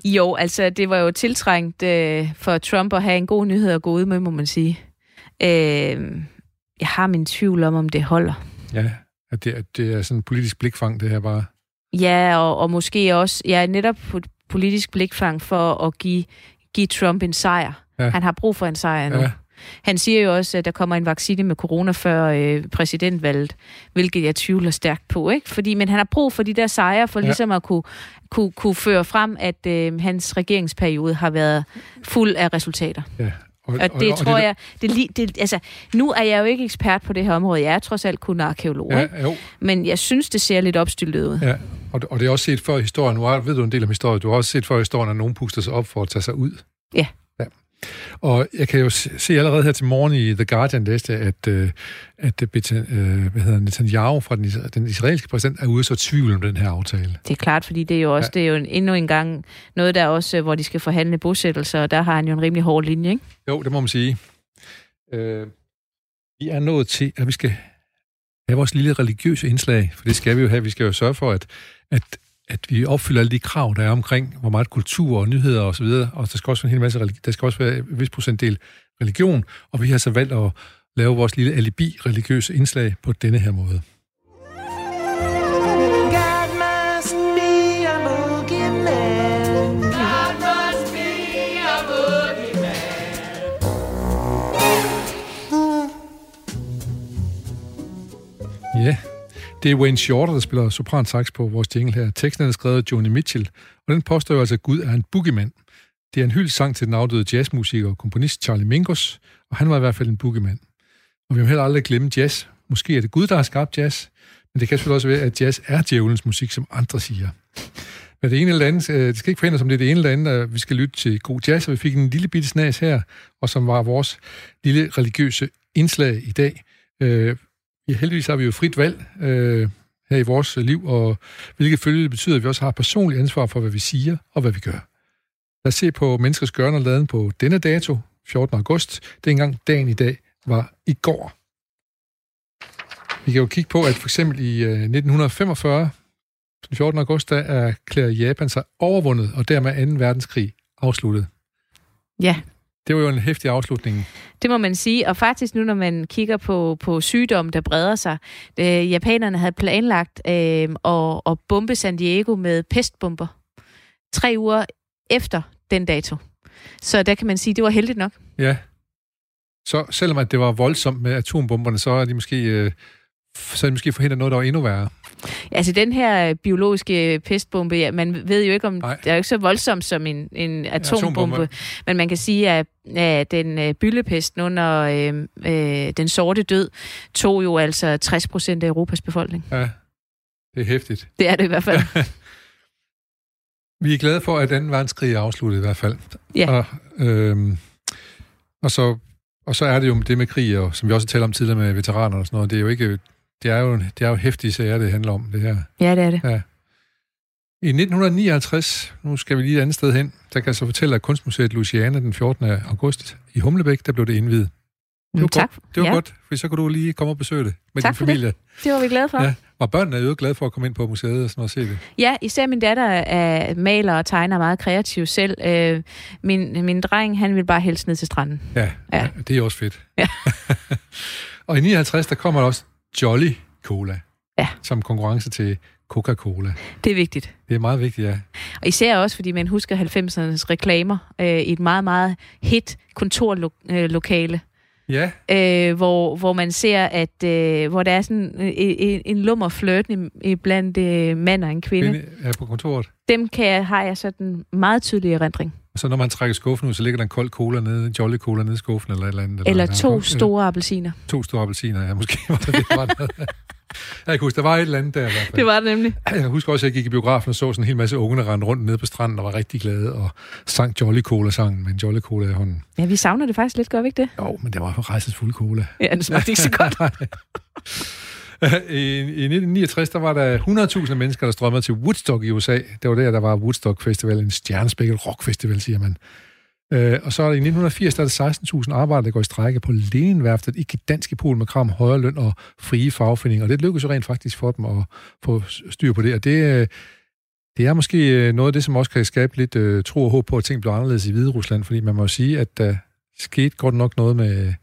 Jo, altså det var jo tiltrængt øh, for Trump at have en god nyhed at gå ud med, må man sige. Øh, jeg har min tvivl om, om det holder. Ja, at det, at det er sådan en politisk blikfang, det her bare. Ja, og, og måske også, ja, netop på politisk blikfang for at give, give Trump en sejr. Ja. Han har brug for en sejr nu. Ja. Han siger jo også, at der kommer en vaccine med corona før øh, præsidentvalget, hvilket jeg tvivler stærkt på. ikke? Fordi, men han har brug for de der sejre, for ja. ligesom at kunne, kunne, kunne føre frem, at øh, hans regeringsperiode har været fuld af resultater. Ja, og, og det og, tror og jeg, det, det, altså, nu er jeg jo ikke ekspert på det her område. Jeg er trods alt kun arkeolog. Ja, jo. Men jeg synes, det ser lidt opstillet ud. Ja, og, og det er også set før i historien. Nu ved du en del om historien. Du har også set før i historien, at nogen puster sig op for at tage sig ud. Ja. Og jeg kan jo se allerede her til morgen i The Guardian læste, at, øh, at øh, hvad hedder Netanyahu fra den, den israelske præsident er ude så tvivl om den her aftale. Det er klart, fordi det er jo også ja. det er jo endnu en gang noget, der også, hvor de skal forhandle bosættelser, og der har han jo en rimelig hård linje, ikke? Jo, det må man sige. Øh, vi er nået til, at vi skal have vores lille religiøse indslag, for det skal vi jo have. Vi skal jo sørge for, at, at at vi opfylder alle de krav, der er omkring, hvor meget kultur og nyheder osv., og, så videre, og der skal også være en hel masse, der skal også være en vis procentdel religion, og vi har så valgt at lave vores lille alibi-religiøse indslag på denne her måde. Ja, det er Wayne Shorter, der spiller sopran sax på vores jingle her. Teksten er skrevet af Joni Mitchell, og den påstår altså, at Gud er en boogeyman. Det er en hyld sang til den afdøde jazzmusiker og komponist Charlie Mingus, og han var i hvert fald en boogeyman. Og vi må heller aldrig glemme jazz. Måske er det Gud, der har skabt jazz, men det kan selvfølgelig også være, at jazz er djævelens musik, som andre siger. Men det ene eller andet, øh, det skal ikke forhindre som det er det ene eller andet, at vi skal lytte til god jazz, og vi fik en lille bitte snas her, og som var vores lille religiøse indslag i dag. Øh, Ja, heldigvis har vi jo frit valg øh, her i vores liv, og hvilket følge betyder, at vi også har personlig ansvar for, hvad vi siger og hvad vi gør. Lad os se på menneskers gørne og laden på denne dato, 14. august. Det er engang dagen i dag var i går. Vi kan jo kigge på, at for eksempel i øh, 1945, den 14. august, der erklærer Japan sig overvundet, og dermed 2. verdenskrig afsluttet. Ja, det var jo en hæftig afslutning. Det må man sige, og faktisk nu, når man kigger på, på sygdom, der breder sig, øh, japanerne havde planlagt øh, at, at bombe San Diego med pestbomber tre uger efter den dato. Så der kan man sige, det var heldigt nok. Ja. Så selvom at det var voldsomt med atombomberne, så er de måske, øh, så er de måske forhindret noget, der var endnu værre. Altså den her biologiske pestbombe, ja, man ved jo ikke om, Nej. det er jo ikke så voldsomt som en, en atombombe, atombombe. men man kan sige, at, at den øh, byllepesten under øh, øh, den sorte død tog jo altså 60 procent af Europas befolkning. Ja, det er hæftigt. Det er det i hvert fald. Vi er glade for, at 2. verdenskrig er afsluttet i hvert fald. Ja. Og, øhm, og, så, og så er det jo det med krig, og som vi også talte om tidligere med veteraner og sådan noget, det er jo ikke... Det er jo, det er jo hæftige sager, det handler om, det her. ja, det er det. I 1959, nu skal vi lige et andet sted hen, der kan jeg så fortælle, at Kunstmuseet Luciana den 14. august i Humlebæk, der blev det indvidet. Det var, tak. godt, det var ja, godt, for så kunne du lige komme og besøge det med Tak din for det. familie. det var vi glade for. Ja. Ja. Og børnene er jo glade for at komme ind på museet og sådan noget og se det. ja, især min datter er maler og tegner meget kreativ selv. Øh, min, min dreng, han vil bare helst ned til stranden. Ja, Ja. ja. det er også fedt. Ja. og i 59, der kommer der også Jolly Cola. Ja. Som konkurrence til Coca-Cola. Det er vigtigt. Det er meget vigtigt, ja. Og især også, fordi man husker 90'ernes reklamer øh, i et meget, meget hit kontorlokale. Ja, øh, hvor, hvor man ser, at øh, hvor der er sådan øh, en, en lummer i blandt øh, mand og en kvinde. inde er på kontoret. Dem kan jeg, har jeg sådan meget tydelig erindring. Og så når man trækker skuffen ud, så ligger der en kold cola nede, en Jolly Cola nede i skuffen eller et eller andet. Eller der- to ja, store appelsiner. To store appelsiner, ja, måske var det, det var noget. Jeg kan huske, der var et eller andet der i hvert fald. Det var det nemlig. Jeg husker også, at jeg gik i biografen og så sådan en hel masse unge, der rendte rundt nede på stranden og var rigtig glade og sang Jolly Cola-sangen med en Jolly Cola i hånden. Ja, vi savner det faktisk lidt, gør vi ikke det? Jo, men det var rejsesfuld cola. Ja, det smagte ikke så godt. I, I 1969, der var der 100.000 mennesker, der strømmede til Woodstock i USA. Det var der, der var Woodstock Festival, en stjernespækket rockfestival, siger man. Øh, og så er det i 1980, der er 16.000 arbejdere, der går i strække på Leninværftet i Gdansk i Polen med krav om højere løn og frie fagforeninger. Og det lykkedes jo rent faktisk for dem at få styr på det. Og det, øh, det er måske øh, noget af det, som også kan skabe lidt øh, tro og håb på, at ting bliver anderledes i Hvide Rusland, fordi man må jo sige, at øh, der skete godt nok noget med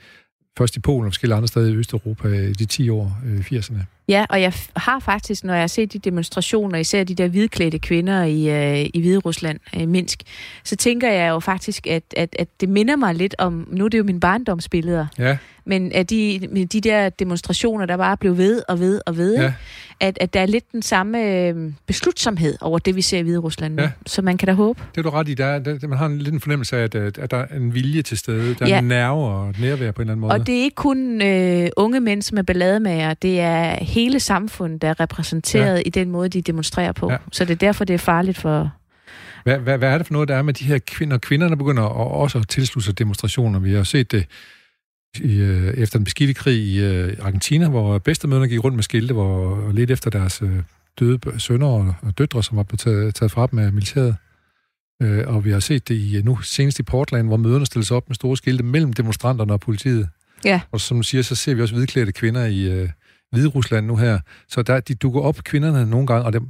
først i Polen og forskellige andre steder i Østeuropa i de 10 år, øh, 80'erne. Ja, og jeg har faktisk, når jeg har set de demonstrationer, især de der hvidklædte kvinder i, øh, i Hvide Rusland, øh, Minsk, så tænker jeg jo faktisk, at, at, at det minder mig lidt om, nu er det jo mine barndomsbilleder, Ja, men at de, med de der demonstrationer, der bare blev ved og ved og ved, ja. at, at der er lidt den samme øh, beslutsomhed over det, vi ser i Hvide Rusland nu. Ja. Så man kan da håbe. Det er du ret i. Der, er- der, man har en lidt en fornemmelse af, at, at, der er en vilje til stede. Der er Ja. en nerve og nærvær på en eller anden måde. Og det er ikke kun øh, unge mænd, som er ballademager, det er hele samfundet, der er repræsenteret ja. i den måde, de demonstrerer på. Ja. Så det er derfor, det er farligt for... Hvad, hvad, hvad er det for noget, der er med de her kvinder? Kvinderne begynder at, også at tilslutte sig demonstrationer. Vi har set det i, øh, efter den beskidte krig i øh, Argentina, hvor bedstemøderne gik rundt med skilte, hvor og lidt efter deres øh, døde sønner og, og døtre, som var blevet taget, taget fra dem af militæret. Øh, og vi har set det i, nu senest i Portland, hvor møderne stilles op med store skilte mellem demonstranterne og politiet. Ja. Og som du siger, så ser vi også hvidklædte kvinder i øh, Hvide Rusland nu her. Så der, de dukker op, kvinderne, nogle gange, og det,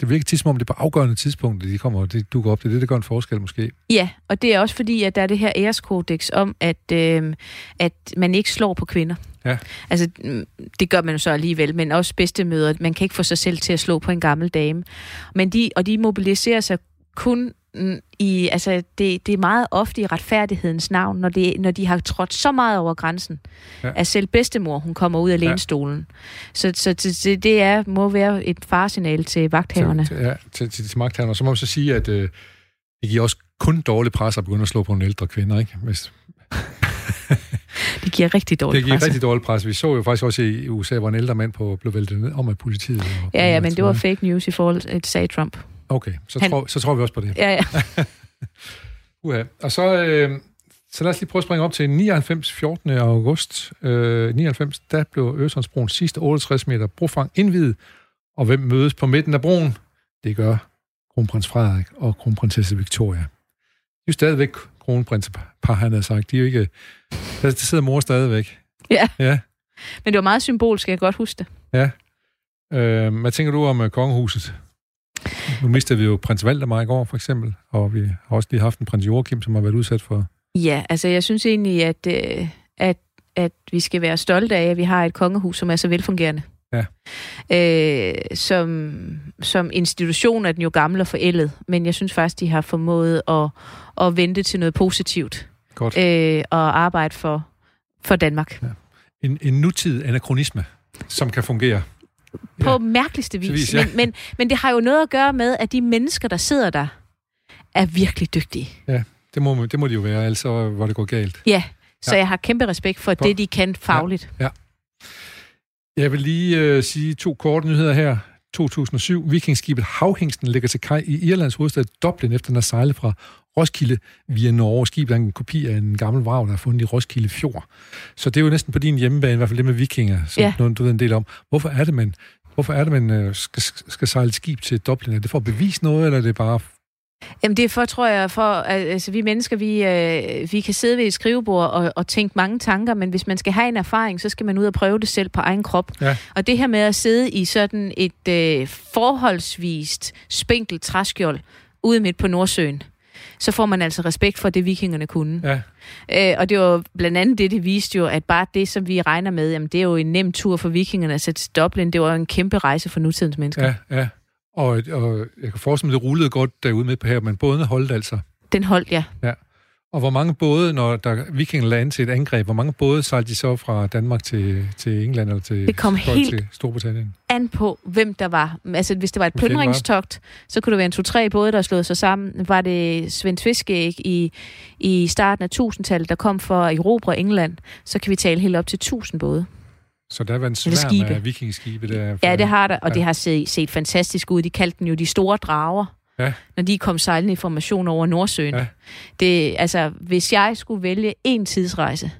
det virker tit som om, det er på afgørende tidspunkt, at de kommer, de dukker op. Det er det, der gør en forskel måske. Ja, og det er også fordi, at der er det her æreskodex om, at, øh, at man ikke slår på kvinder. Ja. Altså, det gør man jo så alligevel, men også bedstemøder. Man kan ikke få sig selv til at slå på en gammel dame. Men de, og de mobiliserer sig kun i, altså det, det er meget ofte i retfærdighedens navn, når, det, når de har trådt så meget over grænsen, Ja. ja. at selv bedstemor, hun kommer ud af Ja. lænestolen. Så, så, så det, det er, må være et faresignal til vagthaverne. Til, til, ja, til, til, til magthaverne. Så må man så sige, at øh, det giver også kun dårlig pres at begynde at slå på en ældre kvinde, ikke? Hvis, Det giver rigtig dårligt det giver pres. rigtig dårlig pres. Vi så jo faktisk også i USA, hvor en ældre mand på, blev væltet ned om af politiet. Ja, ja, men det var fake news i forhold til, sagde Trump. Okay, så, Han- tror, så tror vi også på det. Ja, ja. Uha. Og så, øh, så lad os lige prøve at springe op til 99. 14. august. Øh, 99, der blev Øresundsbroen sidste 68 meter brofang indvidet. Og hvem mødes på midten af broen? Det gør kronprins Frederik og kronprinsesse Victoria. De er jo stadigvæk kronprinspar, han har sagt. De er jo ikke... Der, der sidder mor stadigvæk. Ja. Ja. Men det var meget symbolsk, jeg kan godt huske det. Øh, hvad tænker du om øh, kongehuset? Nu mistede vi jo prins Valdemar i går, for eksempel, og vi har også lige haft en prins Joachim, som har været udsat for Ja, altså jeg synes egentlig, at, øh, at, at vi skal være stolte af, at vi har et kongehus, som er så velfungerende. Ja. Øh, som, som institution er den jo gammel og forældet, men jeg synes faktisk, de har formået at, at vente til noget positivt Godt. øh, og arbejde for, for Danmark. Ja. En, en nutid anachronisme, som kan fungere. På Ja. mærkeligste vis. vis, ja. men, men, men det har jo noget at gøre med, at de mennesker, der sidder der, er virkelig dygtige. Det må, det må de jo være, altså hvor det går galt. Ja, så Ja. jeg har kæmpe respekt for For- det, de kan fagligt. Jeg vil lige øh, sige to korte nyheder her. 2007. Vikingskibet Havhingsten ligger til kaj i Irlands hovedstad Dublin, efter den er sejlet fra Roskilde via Norge. Skibet er en kopi af en gammel vrag, der er fundet i Roskilde Fjord. Så det er jo næsten på din hjemmebane, i hvert fald det med vikinger, som Ja. noget, du ved en del om. Hvorfor er det, man, hvorfor er det, man øh, skal, skal sejle skib til Dublin? Er det for at bevise noget, eller er det bare... Jamen det er for, tror jeg, for, altså vi mennesker, vi, øh, vi kan sidde ved et skrivebord og, og tænke mange tanker, men hvis man skal have en erfaring, så skal man ud og prøve det selv på egen krop. Ja. Og det her med at sidde i sådan et øh, forholdsvist spinkelt træskjold ude midt på Nordsøen, så får man altså respekt for det, vikingerne kunne. Ja, Øh, og det var blandt andet det, det viste jo, at bare det, som vi regner med, jamen det er jo en nem tur for vikingerne at sætte til Dublin. Det var jo en kæmpe rejse for nutidens mennesker. ja, ja. Og, og jeg kan forestille mig, det rullede godt derude med på her, men bådene holdt altså. Den holdt jeg. Og hvor mange både, når der vikingerne lagde til et angreb, hvor mange både sejlede de så fra Danmark til, til England eller til, Det kom helt- til Storbritannien? an på, hvem der var. Altså, hvis det var et plyndringstogt, så kunne det være en to-tre både, der slået sig sammen. Var det Svend Fiskeæg i, i starten af 1000-tallet, der kom for at erobre England, så kan vi tale helt op til 1000 både. Så der var en sværm skibe. af vikingskibe. Der, Ja, det har der, og Ja. det har set, set fantastisk ud. De kaldte den jo de store drager, Ja. når de kom sejlende i formation over Nordsøen. Ja. Det, altså, hvis jeg skulle vælge en tidsrejse,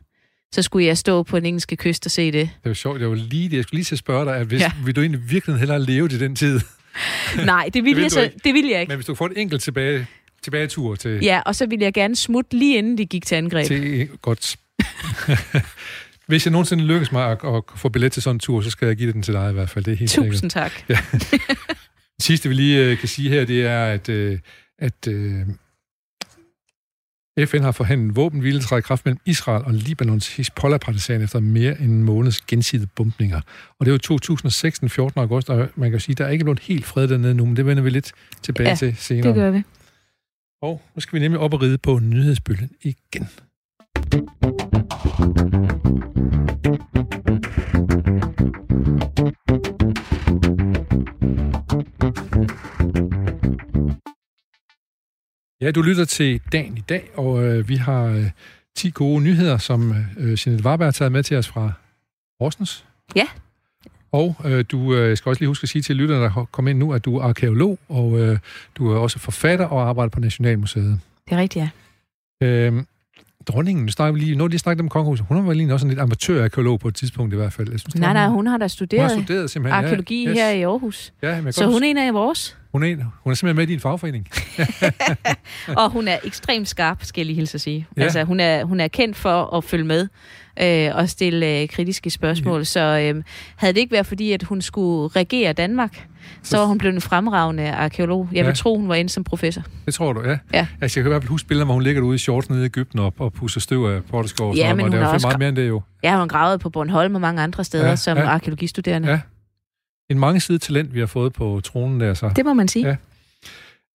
så skulle jeg stå på den engelske kyst og se det. Det var sjovt. Det var lige det. Jeg skulle lige til at spørge dig, at hvis, Ja. ja. vil du egentlig virkelig hellere leve i den tid? Nej, det ville, vil jeg, så, ikke. det ville jeg ikke. Men hvis du får et enkelt tilbage, tilbagetur til, Ja, og så ville jeg gerne smutte lige inden de gik til angreb. til godt. hvis jeg nogensinde lykkes mig at, at få billet til sådan en tur, så skal jeg give den til dig i hvert fald. Det er helt sikkert. Tusind tak. Det sidste, vi lige øh, kan sige her, det er, at, øh, at øh, FN har forhandlet en våbenhvile træde i kraft mellem Israel og Libanons Hezbollah-partisan efter mere end en måneds gensidige bombninger. Og det er jo 2006, den 14. august, og man kan sige, at der er ikke blevet helt fred dernede nu, men det vender vi lidt tilbage Ja, til senere. Det gør vi. Og nu skal vi nemlig op og ride på nyhedsbølgen igen. Ja, du lytter til dagen i dag, og øh, vi har øh, 10 gode nyheder, som øh, Jeanette Warberg har taget med til os fra Horsens. Ja. Og øh, du øh, skal også lige huske at sige til lytterne, der kommer ind nu, at du er arkeolog, og øh, du er også forfatter og arbejder på Nationalmuseet. Det er rigtigt, ja. Øhm, dronningen, nu snakker vi lige, når de snakkede om kongehuset, hun var egentlig også en lidt amatørarkeolog på et tidspunkt i hvert fald. Jeg synes, Nej, nej, hun har da hun har studeret studeret simpelthen. arkeologi ja, her i Aarhus. Ja, men Så hun er en af vores. hun, er, en- hun er simpelthen med i din fagforening. Og hun er ekstremt skarp, skal jeg lige hilse at sige. Ja. Altså, hun er, hun er kendt for at følge med øh, og stille øh, kritiske spørgsmål. Ja. Så øh, havde det ikke været fordi, at hun skulle regere Danmark, så var hun blevet en fremragende arkeolog. Jeg vil Ja. tro, hun var inde som professor. Det tror du, ja. Ja. Altså, jeg kan i hvert fald huske billeder, hvor hun ligger derude i shorts nede i Ægypten og, og pusser støv af Portugal. og Ja, men og det hun er også meget mere end det jo. Jeg har hun gravet på Bornholm og mange andre steder Ja, ja, som ja. ja. arkeologistuderende. Ja. Ja. En mange side talent, vi har fået på tronen der, så. Det må man sige. Ja.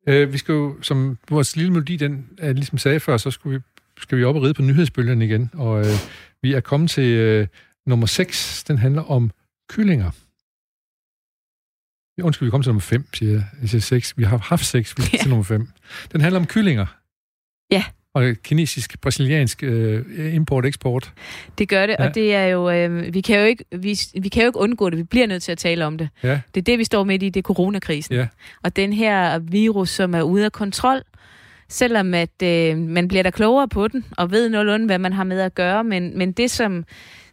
Øh, vi skal jo, som vores lille melodi, den er ligesom sagde før, så skal vi, skal vi op og ride på nyhedsbølgen igen. Og øh, vi er kommet til øh, nummer 6. Den handler om kyllinger. Undskyld, vi kom til nummer 5, siger jeg. Jeg siger 6. Vi har haft 6, vi er Ja. til nummer 5. Den handler om kyllinger. Ja. Og kinesisk, brasiliansk øh, import-eksport. Det gør det, ja. og det er jo, øh, vi, kan jo ikke, vi, vi kan jo ikke undgå det. Vi bliver nødt til at tale om det. Ja. Det er det, vi står midt i, det er coronakrisen. Ja. Og den her virus, som er ude af kontrol, selvom at øh, man bliver der klogere på den, og ved nogenlunde, hvad man har med at gøre. Men, men det, som,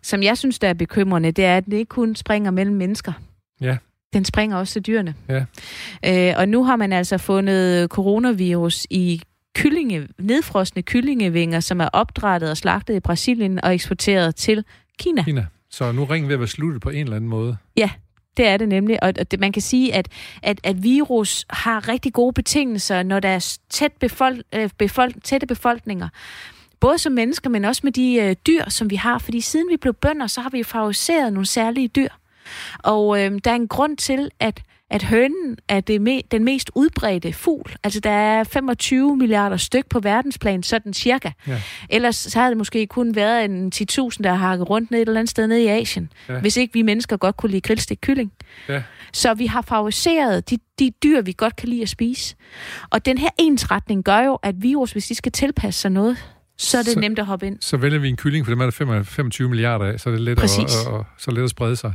som jeg synes, der er bekymrende, det er, at det ikke kun springer mellem mennesker. Ja. Den springer også til dyrene. Ja. Øh, og nu har man altså fundet coronavirus i kyllinge, nedfrosne kyllingevinger, som er opdrættet og slagtet i Brasilien og eksporteret til Kina. Kina. Så nu ringen ved at være sluttet på en eller anden måde. Det er det nemlig, og det, man kan sige, at, at, at virus har rigtig gode betingelser, når der er tæt befolk, øh, befolk, tætte befolkninger. Både som mennesker, men også med de øh, dyr, som vi har. Fordi siden vi blev bønder, så har vi favoriseret nogle særlige dyr. Og øh, der er en grund til, at at hønen er det me, den mest udbredte fugl. Altså, der er 25 milliarder styk på verdensplan, sådan cirka. Ja. Ellers så havde det måske kun været en 10.000, der har hakket rundt ned et eller andet sted nede i Asien. Ja. Hvis ikke vi mennesker godt kunne lide grillstik kylling. Ja. Så vi har favoriseret de, de dyr, vi godt kan lide at spise. Og den her ensretning gør jo, at virus, hvis de skal tilpasse sig noget, så er det så, nemt at hoppe ind. Så vælger vi en kylling, for dem er der 25 milliarder af, så er det let, at, og, og, så let at sprede sig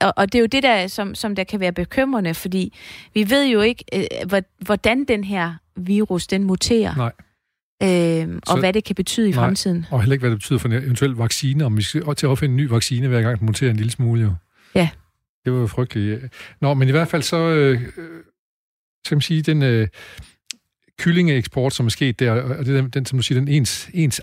og, og det er jo det, der, som, som der kan være bekymrende, fordi vi ved jo ikke, øh, hvordan den her virus, den muterer. Nej. Øh, og så, hvad det kan betyde i nej, fremtiden. Og heller ikke, hvad det betyder for en eventuel vaccine, om vi skal til at opfinde en ny vaccine, hver gang den muterer en lille smule jo. Ja. Det var jo frygteligt. Nå, men i hvert fald så, øh, skal man sige, den øh, kyllingeeksport, som er sket der, og det den, den som du siger, den ens, ens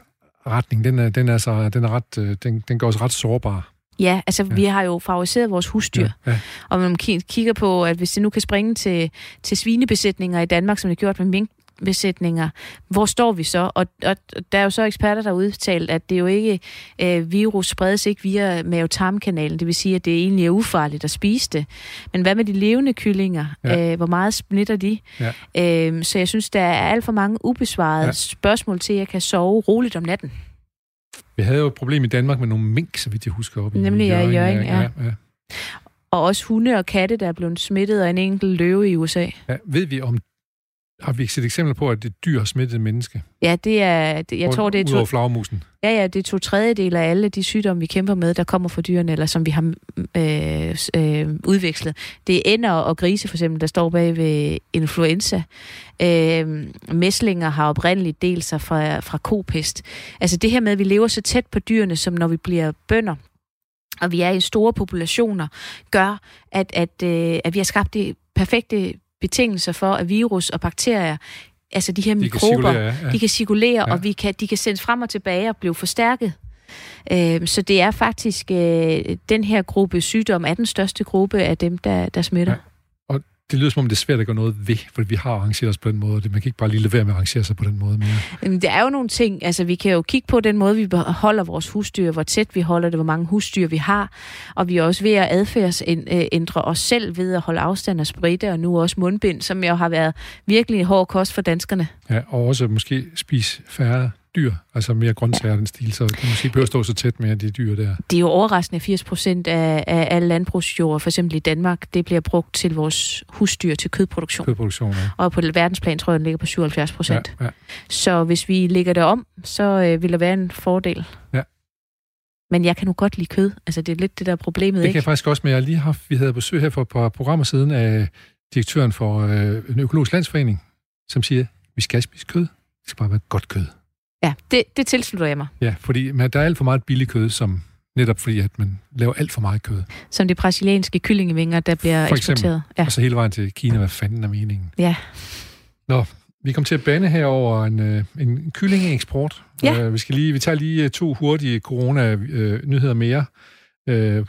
retning, den er, den er, så, den er ret, øh, den, den gør os ret sårbare. Ja, altså ja. vi har jo favoriseret vores husdyr. Ja, ja. Og man kigger på, at hvis det nu kan springe til, til svinebesætninger i Danmark, som det er gjort med mink, besætninger. Hvor står vi så? Og, og der er jo så eksperter, der har udtalt, at det jo ikke, øh, virus spredes ikke via mavetarmkanalen. Det vil sige, at det egentlig er ufarligt at spise det. Men hvad med de levende kyllinger? Ja. Øh, hvor meget splitter de? Ja. Øh, så jeg synes, der er alt for mange ubesvarede ja. spørgsmål til, at jeg kan sove roligt om natten. Vi havde jo et problem i Danmark med nogle mink, så vidt jeg husker op Nemlig i Jørgen. Ja, ja. ja, ja. Og også hunde og katte, der er blevet smittet af en enkelt løve i USA. Ja, ved vi om har vi set eksempler på, at det dyr har smittet et menneske? Ja, det er... Det, jeg tror, det er to, flagmusen. Ja, ja, det er to tredjedel af alle de sygdomme, vi kæmper med, der kommer fra dyrene, eller som vi har øh, øh, udvekslet. Det er ender og grise, for eksempel, der står bag ved influenza. Øh, mæslinger har oprindeligt delt sig fra, fra kopest. Altså det her med, at vi lever så tæt på dyrene, som når vi bliver bønder, og vi er i store populationer, gør, at, at, øh, at vi har skabt det perfekte betingelser for, at virus og bakterier altså de her de mikrober, kan ja. de kan cirkulere, ja. og vi kan, de kan sendes frem og tilbage og blive forstærket. Øh, så det er faktisk, øh, den her gruppe sygdom er den største gruppe af dem, der, der smitter. Ja det lyder som om, det er svært at gøre noget ved, for vi har arrangeret os på den måde. Man kan ikke bare lige lade være med at arrangere sig på den måde mere. Jamen, det er jo nogle ting. Altså, vi kan jo kigge på den måde, vi holder vores husdyr, hvor tæt vi holder det, hvor mange husdyr vi har. Og vi er også ved at adfærdsændre os selv ved at holde afstand og spritte, og nu også mundbind, som jo har været virkelig hård kost for danskerne. Ja, og også måske spise færre dyr, altså mere grøntsager ja. den stil, så du måske behøver stå så tæt med de dyr der. Det er jo overraskende, 80 procent af, af alle landbrugsjord, for eksempel i Danmark, det bliver brugt til vores husdyr til kødproduktion. Kødproduktion, ja. Og på verdensplan tror jeg, den ligger på 77 procent. Ja, ja. Så hvis vi lægger det om, så øh, vil der være en fordel. Ja. Men jeg kan nu godt lide kød. Altså, det er lidt det der problemet, Det kan ikke? jeg faktisk også, men jeg lige haft, vi havde besøg her for et par programmer siden af direktøren for øh, en økologisk landsforening, som siger, vi skal spise kød. Det skal bare være godt kød. Ja, det, det tilslutter jeg mig. Ja, fordi men der er alt for meget billig kød, som netop fordi, at man laver alt for meget kød. Som de brasilianske kyllingevinger, der bliver for eksempel, eksporteret. Ja. Og så hele vejen til Kina, hvad fanden er meningen? Ja. Nå, vi kom til at bane her over en, øh, en kyllingeeksport. Ja. Uh, vi, skal lige, vi tager lige øh, to hurtige corona-nyheder mere. Uh,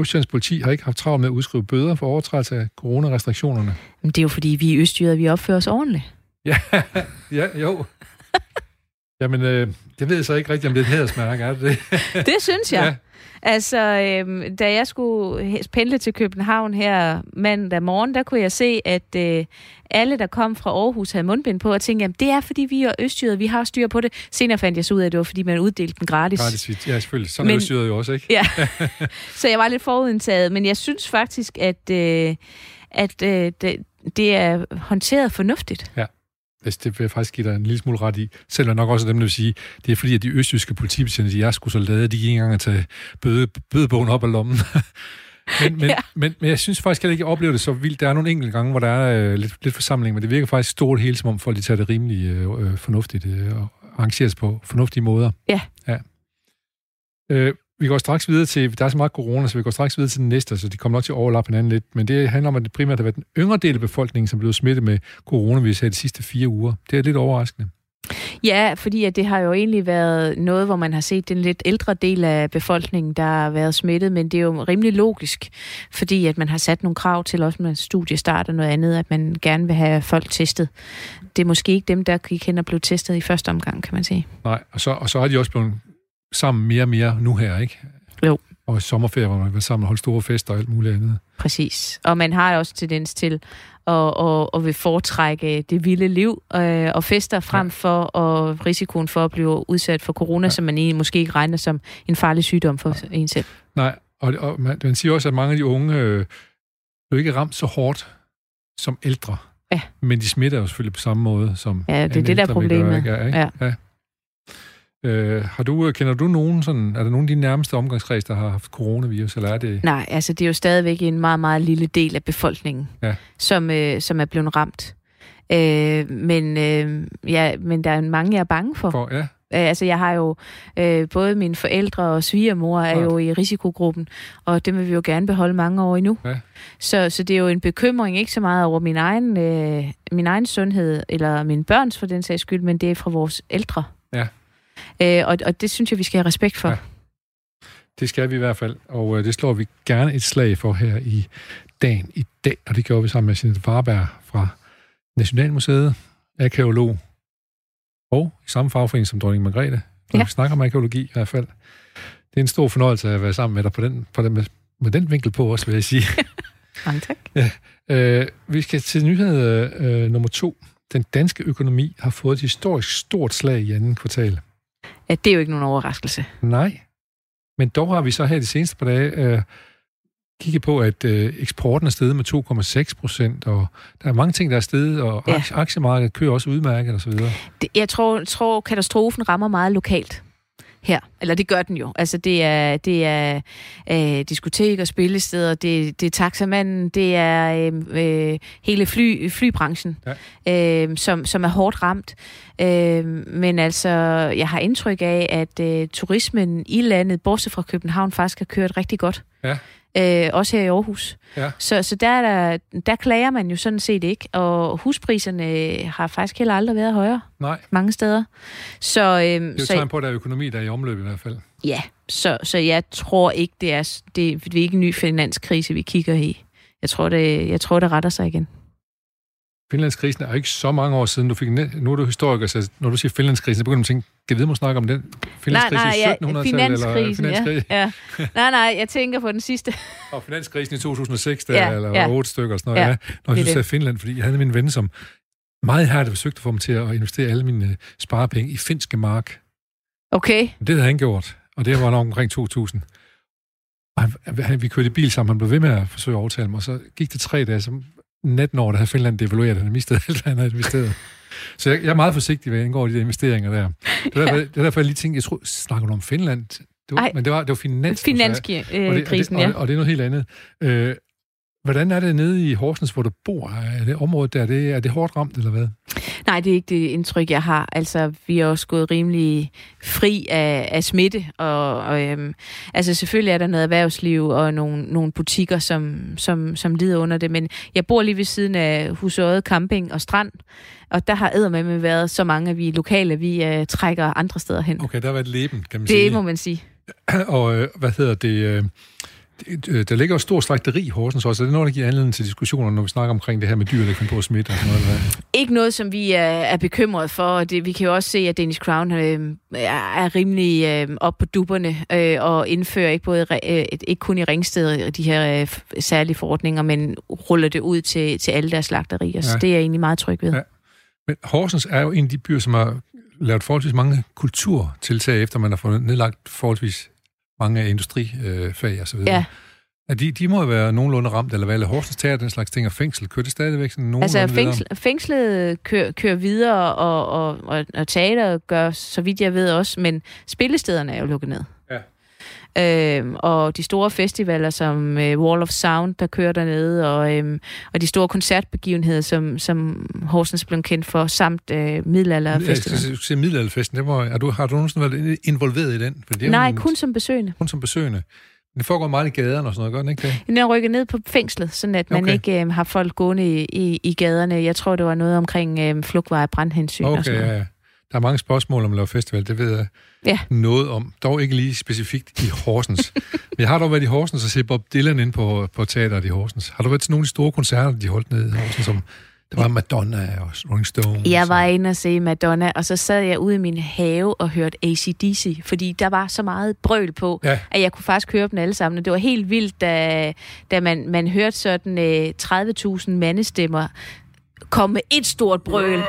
Østjyllands politi har ikke haft travlt med at udskrive bøder for overtrædelse af coronarestriktionerne. Men det er jo fordi, vi i Østjylland, vi opfører os ordentligt. Ja, ja jo. Jamen, øh, det ved jeg så ikke rigtigt, om det er et hædersmærke, er det det? det synes jeg. Ja. Altså, øh, da jeg skulle pendle til København her mandag morgen, der kunne jeg se, at øh, alle, der kom fra Aarhus, havde mundbind på, og tænkte, at det er, fordi vi er østjyder, vi har styr på det. Senere fandt jeg så ud af, at det var, fordi man uddelte den gratis. Gratis, ja, selvfølgelig. Sådan men, er østjyder jo også, ikke? Ja, så jeg var lidt forudindtaget, men jeg synes faktisk, at, øh, at øh, det, det er håndteret fornuftigt. Ja. Altså, det vil jeg faktisk give dig en lille smule ret i. Selvom nok også dem, der vil sige, det er fordi, at de østjyske politibetjente, de er sgu så lavet, de ikke engang at tage bøde, bødebogen op af lommen. men, men, ja. men, men, jeg synes faktisk at jeg ikke, oplever det så vildt. Der er nogle enkelte gange, hvor der er øh, lidt, lidt forsamling, men det virker faktisk stort hele, som om folk de tager det rimelig øh, øh fornuftigt øh, og arrangeres på fornuftige måder. Ja. ja. Øh, vi går straks videre til, der er så meget corona, så vi går straks videre til den næste, så de kommer nok til at overlappe hinanden lidt. Men det handler om, at det primært har været den yngre del af befolkningen, som blev smittet med coronavirus her de sidste fire uger. Det er lidt overraskende. Ja, fordi at det har jo egentlig været noget, hvor man har set den lidt ældre del af befolkningen, der har været smittet, men det er jo rimelig logisk, fordi at man har sat nogle krav til også med studiestart og noget andet, at man gerne vil have folk testet. Det er måske ikke dem, der gik hen og blev testet i første omgang, kan man sige. Nej, og så, og så har de også blevet sammen mere og mere nu her, ikke? Jo. Og i sommerferie, hvor man vil sammen og holde store fester og alt muligt andet. Præcis. Og man har også tendens til at, at, at vil foretrække det vilde liv øh, og fester frem for og risikoen for at blive udsat for corona, ja. som man egentlig måske ikke regner som en farlig sygdom for ja. en selv. Nej, og, og man, man siger også, at mange af de unge øh, er ikke ramt så hårdt som ældre. Ja. Men de smitter jo selvfølgelig på samme måde som Ja, det er det, der er problemet. Gør, ikke? Ja. ja. Øh, har du, kender du nogen, sådan, er der nogen af dine nærmeste omgangskreds, der har haft coronavirus, eller er det... Nej, altså det er jo stadigvæk en meget, meget lille del af befolkningen, ja. som, øh, som er blevet ramt. Øh, men, øh, ja, men der er mange, jeg er bange for. for ja. Øh, altså, jeg har jo øh, både mine forældre og svigermor er jo i risikogruppen, og det vil vi jo gerne beholde mange år endnu. Ja. Så, så det er jo en bekymring, ikke så meget over min egen, øh, min egen sundhed, eller min børns for den sags skyld, men det er fra vores ældre. Øh, og, og det synes jeg, vi skal have respekt for. Ja. Det skal vi i hvert fald, og øh, det slår vi gerne et slag for her i dagen i dag, og det gjorde vi sammen med Jeanette Varberg fra Nationalmuseet, arkeolog og i samme fagforening som dronning Margrethe. Når ja. vi snakker om arkeologi i hvert fald. Det er en stor fornøjelse at være sammen med dig på den, på den, med, med den vinkel på også, vil jeg sige. Mange tak. Ja, øh, vi skal til nyhed øh, nummer to. Den danske økonomi har fået et historisk stort slag i anden kvartal at det er jo ikke nogen overraskelse. Nej, men dog har vi så her de seneste par dage øh, kigget på, at øh, eksporten er steget med 2,6 procent, og der er mange ting, der er steget, og ja. aktiemarkedet kører også udmærket osv. Jeg tror, tror, katastrofen rammer meget lokalt her. Eller det gør den jo. Altså det er, det er øh, diskoteker, spillesteder, det, det er taxamanden, det er øh, øh, hele fly, flybranchen, ja. øh, som, som er hårdt ramt. Øh, men altså, jeg har indtryk af, at øh, turismen i landet, bortset fra København, faktisk har kørt rigtig godt. Ja øh, også her i Aarhus. Ja. Så, så der, der, der klager man jo sådan set ikke, og huspriserne har faktisk heller aldrig været højere. Nej. Mange steder. Så, øh, det er jo tegn på, at der er økonomi, der er i omløb i hvert fald. Ja, så, så jeg tror ikke, det er, det, det er ikke en ny finanskrise, vi kigger i. Jeg tror, det, jeg tror, det retter sig igen. Finlandskrisen er ikke så mange år siden. Du fik nu er du historiker, så når du siger Finlandskrisen, så begynder du at tænke, kan vi snakke om den Finlandskrise nej, nej, i 1700-tallet? Finanskrisen, eller finanskrisen? Ja, ja. Nej, nej, jeg tænker på den sidste. og finanskrisen i 2006, der, ja, eller ja. otte stykker og sådan noget. Ja, ja. Når jeg synes, Finland, fordi jeg havde min ven, som meget har forsøgt at få mig til at investere alle mine øh, sparepenge i finske mark. Okay. Det havde han gjort, og det var nok omkring 2000. Og han, vi kørte i bil sammen, han blev ved med at forsøge at overtale mig, og så gik det tre dage, så 19 år, der havde Finland devalueret, han mistede alt, hvad han havde investeret. Så jeg, jeg er meget forsigtig, hvad i de der investeringer der. Det er derfor, det er derfor jeg lige tænkte, jeg tror, snakker du om Finland? Det var, Ej, men det var, det var finans. Finanskrisen, øh, og, det, og, det, og, og det er noget helt andet. Øh, Hvordan er det nede i Horsens, hvor du bor? Er det området der, er det, er det hårdt ramt, eller hvad? Nej, det er ikke det indtryk, jeg har. Altså, vi er også gået rimelig fri af, af smitte, og, og øhm, altså selvfølgelig er der noget erhvervsliv og nogle, nogle butikker, som, som, som lider under det, men jeg bor lige ved siden af Husøjet Camping og Strand, og der har med været så mange af vi lokale, vi uh, trækker andre steder hen. Okay, der har været leben, kan man det sige. Det må man sige. Og øh, hvad hedder det... Øh Øh, der ligger jo stor slagteri i Horsens også, er det noget, der giver anledning til diskussioner, når vi snakker omkring det her med dyr, der kan på at smitte og sådan noget? Eller Ikke noget, som vi er, er bekymret for. Det, vi kan jo også se, at Danish Crown øh, er rimelig øh, op på duberne øh, og indfører ikke, både, øh, ikke kun i Ringsted de her øh, særlige forordninger, men ruller det ud til, til alle deres slagterier. Ja. Så det er jeg egentlig meget tryg ved. Ja. Men Horsens er jo en af de byer, som har lavet forholdsvis mange kulturtiltag, efter man har fået nedlagt forholdsvis mange industrifag og så videre. Ja. Ja, de, de må være nogenlunde ramt, eller hvad? Eller Horsens tager den slags ting, og fængsel, kører det stadigvæk sådan nogenlunde Altså fængsel, fængslet kører, kører videre, og, og, og, og teater gør, så vidt jeg ved også, men spillestederne er jo lukket ned. Øhm, og de store festivaler som øh, Wall of Sound, der kører dernede, og, øhm, og de store koncertbegivenheder, som, som Horsens blev kendt for, samt øh, Middelalderfestivalen. Ja, Middelalderfesten, det var, er du, har du nogensinde været involveret i den? For det Nej, en, kun som besøgende. Kun som besøgende. Det foregår meget i gaderne og sådan noget, gør den ikke det? Den er rykket ned på fængslet, sådan at man okay. ikke øh, har folk gående i, i, i gaderne. Jeg tror, det var noget omkring øh, flugtveje brandhensyn okay, og sådan noget. Ja, ja. Der er mange spørgsmål om at lave festival, det ved jeg Ja. noget om. Dog ikke lige specifikt i Horsens. Men jeg har dog været i Horsens og set Bob Dylan ind på, på teateret i Horsens. Har du været til nogle af de store koncerter, de holdt nede i Horsens, som der var Madonna og Rolling Stones? Jeg var inde og se Madonna, og så sad jeg ude i min have og hørte ACDC, fordi der var så meget brøl på, Ja. at jeg kunne faktisk høre dem alle sammen. Og det var helt vildt, da, da man, man hørte sådan øh, 30.000 mandestemmer komme med et stort brøl,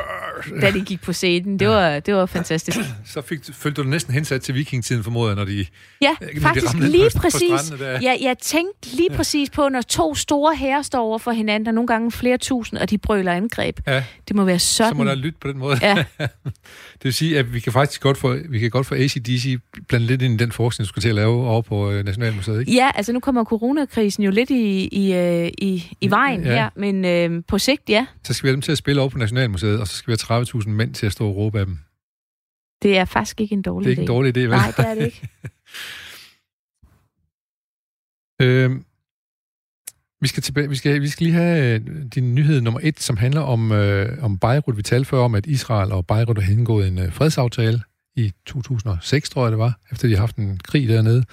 da de gik på scenen. Det var, det var fantastisk. Så fik, følte du dig næsten hensat til vikingtiden, formoder jeg, når de... Ja, Når de faktisk ramlede lige på- præcis. der. Jeg, jeg tænkte lige præcis på, når to store herrer står over for hinanden, og nogle gange flere tusind, og de brøler angreb. Ja, Det må være sådan. så må der lytte på den måde. Ja. det vil sige, at vi kan faktisk godt få, vi kan godt få ACDC blandt lidt ind i den forskning, du skal til at lave over på øh, Nationalmuseet, ikke? Ja, altså nu kommer coronakrisen jo lidt i, i, øh, i, i vejen Ja. ja. her, men øh, på sigt, ja, Så skal vi have dem til at spille over på Nationalmuseet, og så skal vi have 30.000 mænd til at stå og råbe af dem. det er faktisk ikke en Det dårlig er ikke en idé. dårlig idé, vel? Nej, det er det ikke. Øhm, vi skal, tilbage, vi, skal, vi skal lige have øh, din nyhed nummer et, som handler om, øh, om Beirut. Vi talte før om, at Israel og Beirut har indgået en øh, fredsaftale i 2006, tror jeg det var, efter de har haft en krig dernede.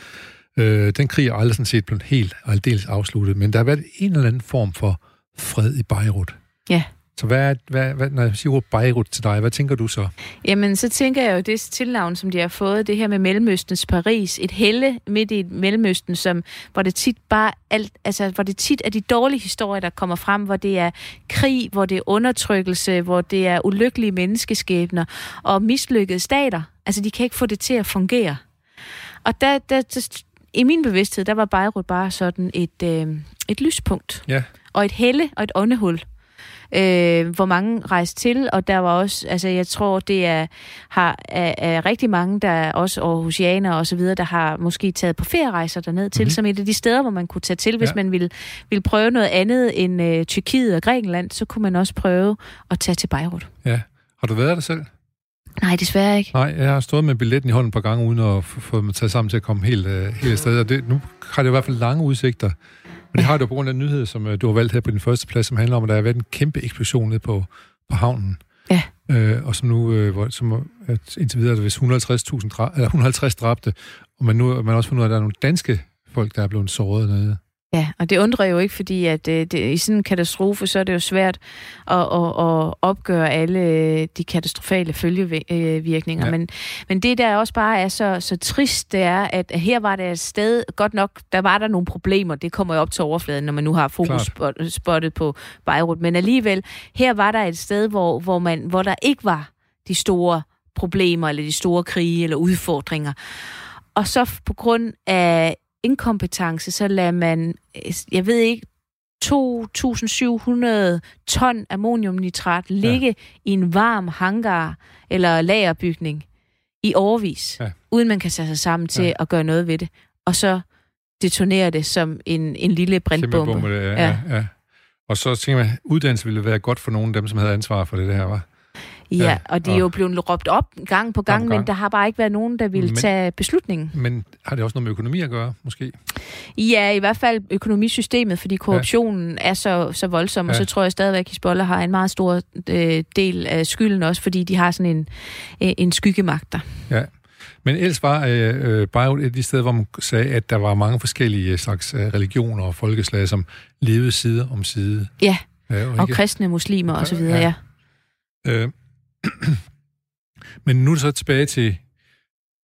Øh, den krig er aldrig sådan set blevet helt og aldeles afsluttet, men der har været en eller anden form for fred i Beirut. Ja. Så hvad, hvad, hvad, når jeg siger ordet Beirut til dig, hvad tænker du så? Jamen, så tænker jeg jo, det tilnavn, som de har fået, det her med Mellemøstens Paris, et helle midt i Mellemøsten, som, hvor det tit bare alt, altså, hvor det tit er de dårlige historier, der kommer frem, hvor det er krig, hvor det er undertrykkelse, hvor det er ulykkelige menneskeskæbner og mislykkede stater. Altså, de kan ikke få det til at fungere. Og der, der, der i min bevidsthed, der var Beirut bare sådan et, øh, et lyspunkt. Ja. Og et helle og et åndehul øh, hvor mange rejste til, og der var også, altså jeg tror, det er, har, er, er rigtig mange, der er også Aarhusianer og så videre, der har måske taget på ferierejser derned til, Mhm. mm-hmm. som et af de steder, hvor man kunne tage til, hvis Ja. man ville, ville prøve noget andet end øh, Tyrkiet og Grækenland, så kunne man også prøve at tage til Beirut. Ja. Har du været der selv? Nej, desværre ikke. Nej, jeg har stået med billetten i hånden et par gange, uden at få dem taget sammen til at komme helt, uh, helt afsted. Og det, nu har det i hvert fald lange udsigter. Og det har jo på grund af den nyhed, som uh, du har valgt her på din første plads, som handler om, at der har været en kæmpe eksplosion nede på, på havnen. Ja. Øh, og som nu, øh, hvor, som, er- at indtil videre er der vist 150.000 dra- eller 150 dræbte, og man nu man har også fundet ud af, at der er nogle danske folk, der er blevet såret nede. Ja, og det undrer jo ikke, fordi at øh, det, i sådan en katastrofe, så er det jo svært at, at, at opgøre alle øh, de katastrofale følgevirkninger. Ja. Men, men det, der også bare er så, så trist, det er, at her var der et sted, godt nok, der var der nogle problemer, det kommer jo op til overfladen, når man nu har fokus spot, spottet på Beirut, men alligevel, her var der et sted, hvor, hvor, man, hvor der ikke var de store problemer, eller de store krige, eller udfordringer. Og så på grund af inkompetence, så lader man, øh, jeg ved ikke, 2.700 ton ammoniumnitrat ligge ja. i en varm hangar eller lagerbygning i overvis, Ja. uden man kan tage sig sammen til Ja. at gøre noget ved det. Og så detonerer det som en, en lille brintbombe. Ja. Ja. ja. Og så tænker man, uddannelse ville være godt for nogle af dem, som havde ansvar for det, det her, var. Ja, Ja, og de er og- jo blevet råbt op gang på gang, Gang på men gang. der har bare ikke været nogen, der ville Men- tage beslutningen. Men har det også noget med økonomi at gøre, måske? Ja, i hvert fald økonomisystemet, fordi korruptionen ja. er så, så voldsom, og Ja. så tror jeg stadigvæk, at Hezbollah har en meget stor øh, del af skylden også, fordi de har sådan en, øh, en skyggemagt der. Ja. Men ellers var øh, øh, Beirut et af de steder, hvor man sagde, at der var mange forskellige slags øh, religioner og folkeslag, som levede side om side. Ja, Øh, og kristne muslimer og så videre, Ja. ja. Øh, men nu er det så tilbage til,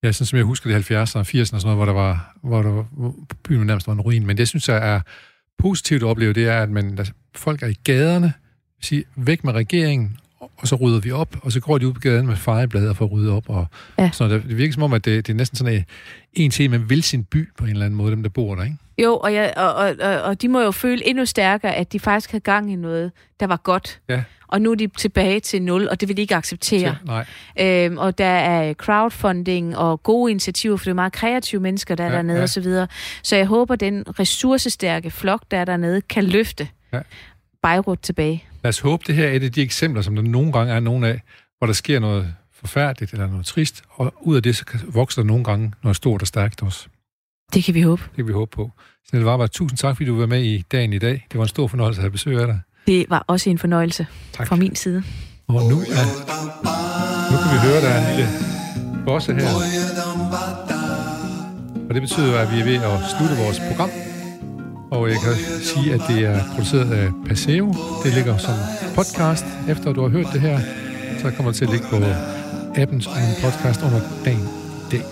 ja, sådan som jeg husker det, 70'erne og 80'erne og sådan noget, hvor der var, hvor der var, hvor byen nærmest var en ruin. Men det, jeg synes, jeg er positivt at opleve, det er, at man, der, folk er i gaderne, sige, væk med regeringen, og så rydder vi op, og så går de ud på gaden med fejeblader for at rydde op. Og Ja. sådan noget. Det virker som om, at det, det er næsten sådan en, en til, man vil sin by på en eller anden måde, dem der bor der, ikke? Jo, og, jeg, og, og, og, og de må jo føle endnu stærkere, at de faktisk havde gang i noget, der var godt. Ja. Og nu er de tilbage til nul, og det vil de ikke acceptere. Så, nej. Øhm, og der er crowdfunding og gode initiativer, for det er meget kreative mennesker, der er Ja, dernede ja. og så videre. Så jeg håber, den ressourcestærke flok, der er dernede, kan løfte Ja. Beirut tilbage. Lad os håbe, det her er et af de eksempler, som der nogle gange er nogle af, hvor der sker noget forfærdeligt eller noget trist, og ud af det så vokser der nogle gange noget stort og stærkt også. Det kan vi håbe. Det kan vi håbe på. Snelle Varberg, tusind tak, fordi du var med i dagen i dag. Det var en stor fornøjelse at have besøg af dig. Det var også en fornøjelse Tak. fra min side. Og nu er Nu kan vi høre, der er en lille bosse her. Og det betyder, at vi er ved at slutte vores program. Og jeg kan sige, at det er produceret af Paseo. Det ligger som podcast. Efter du har hørt det her, så kommer det til at ligge på appen som en podcast under dagen dag.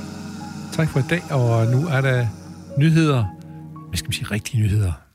Tak for i dag, og nu er der nyheder. Hvad skal man sige? Rigtige nyheder.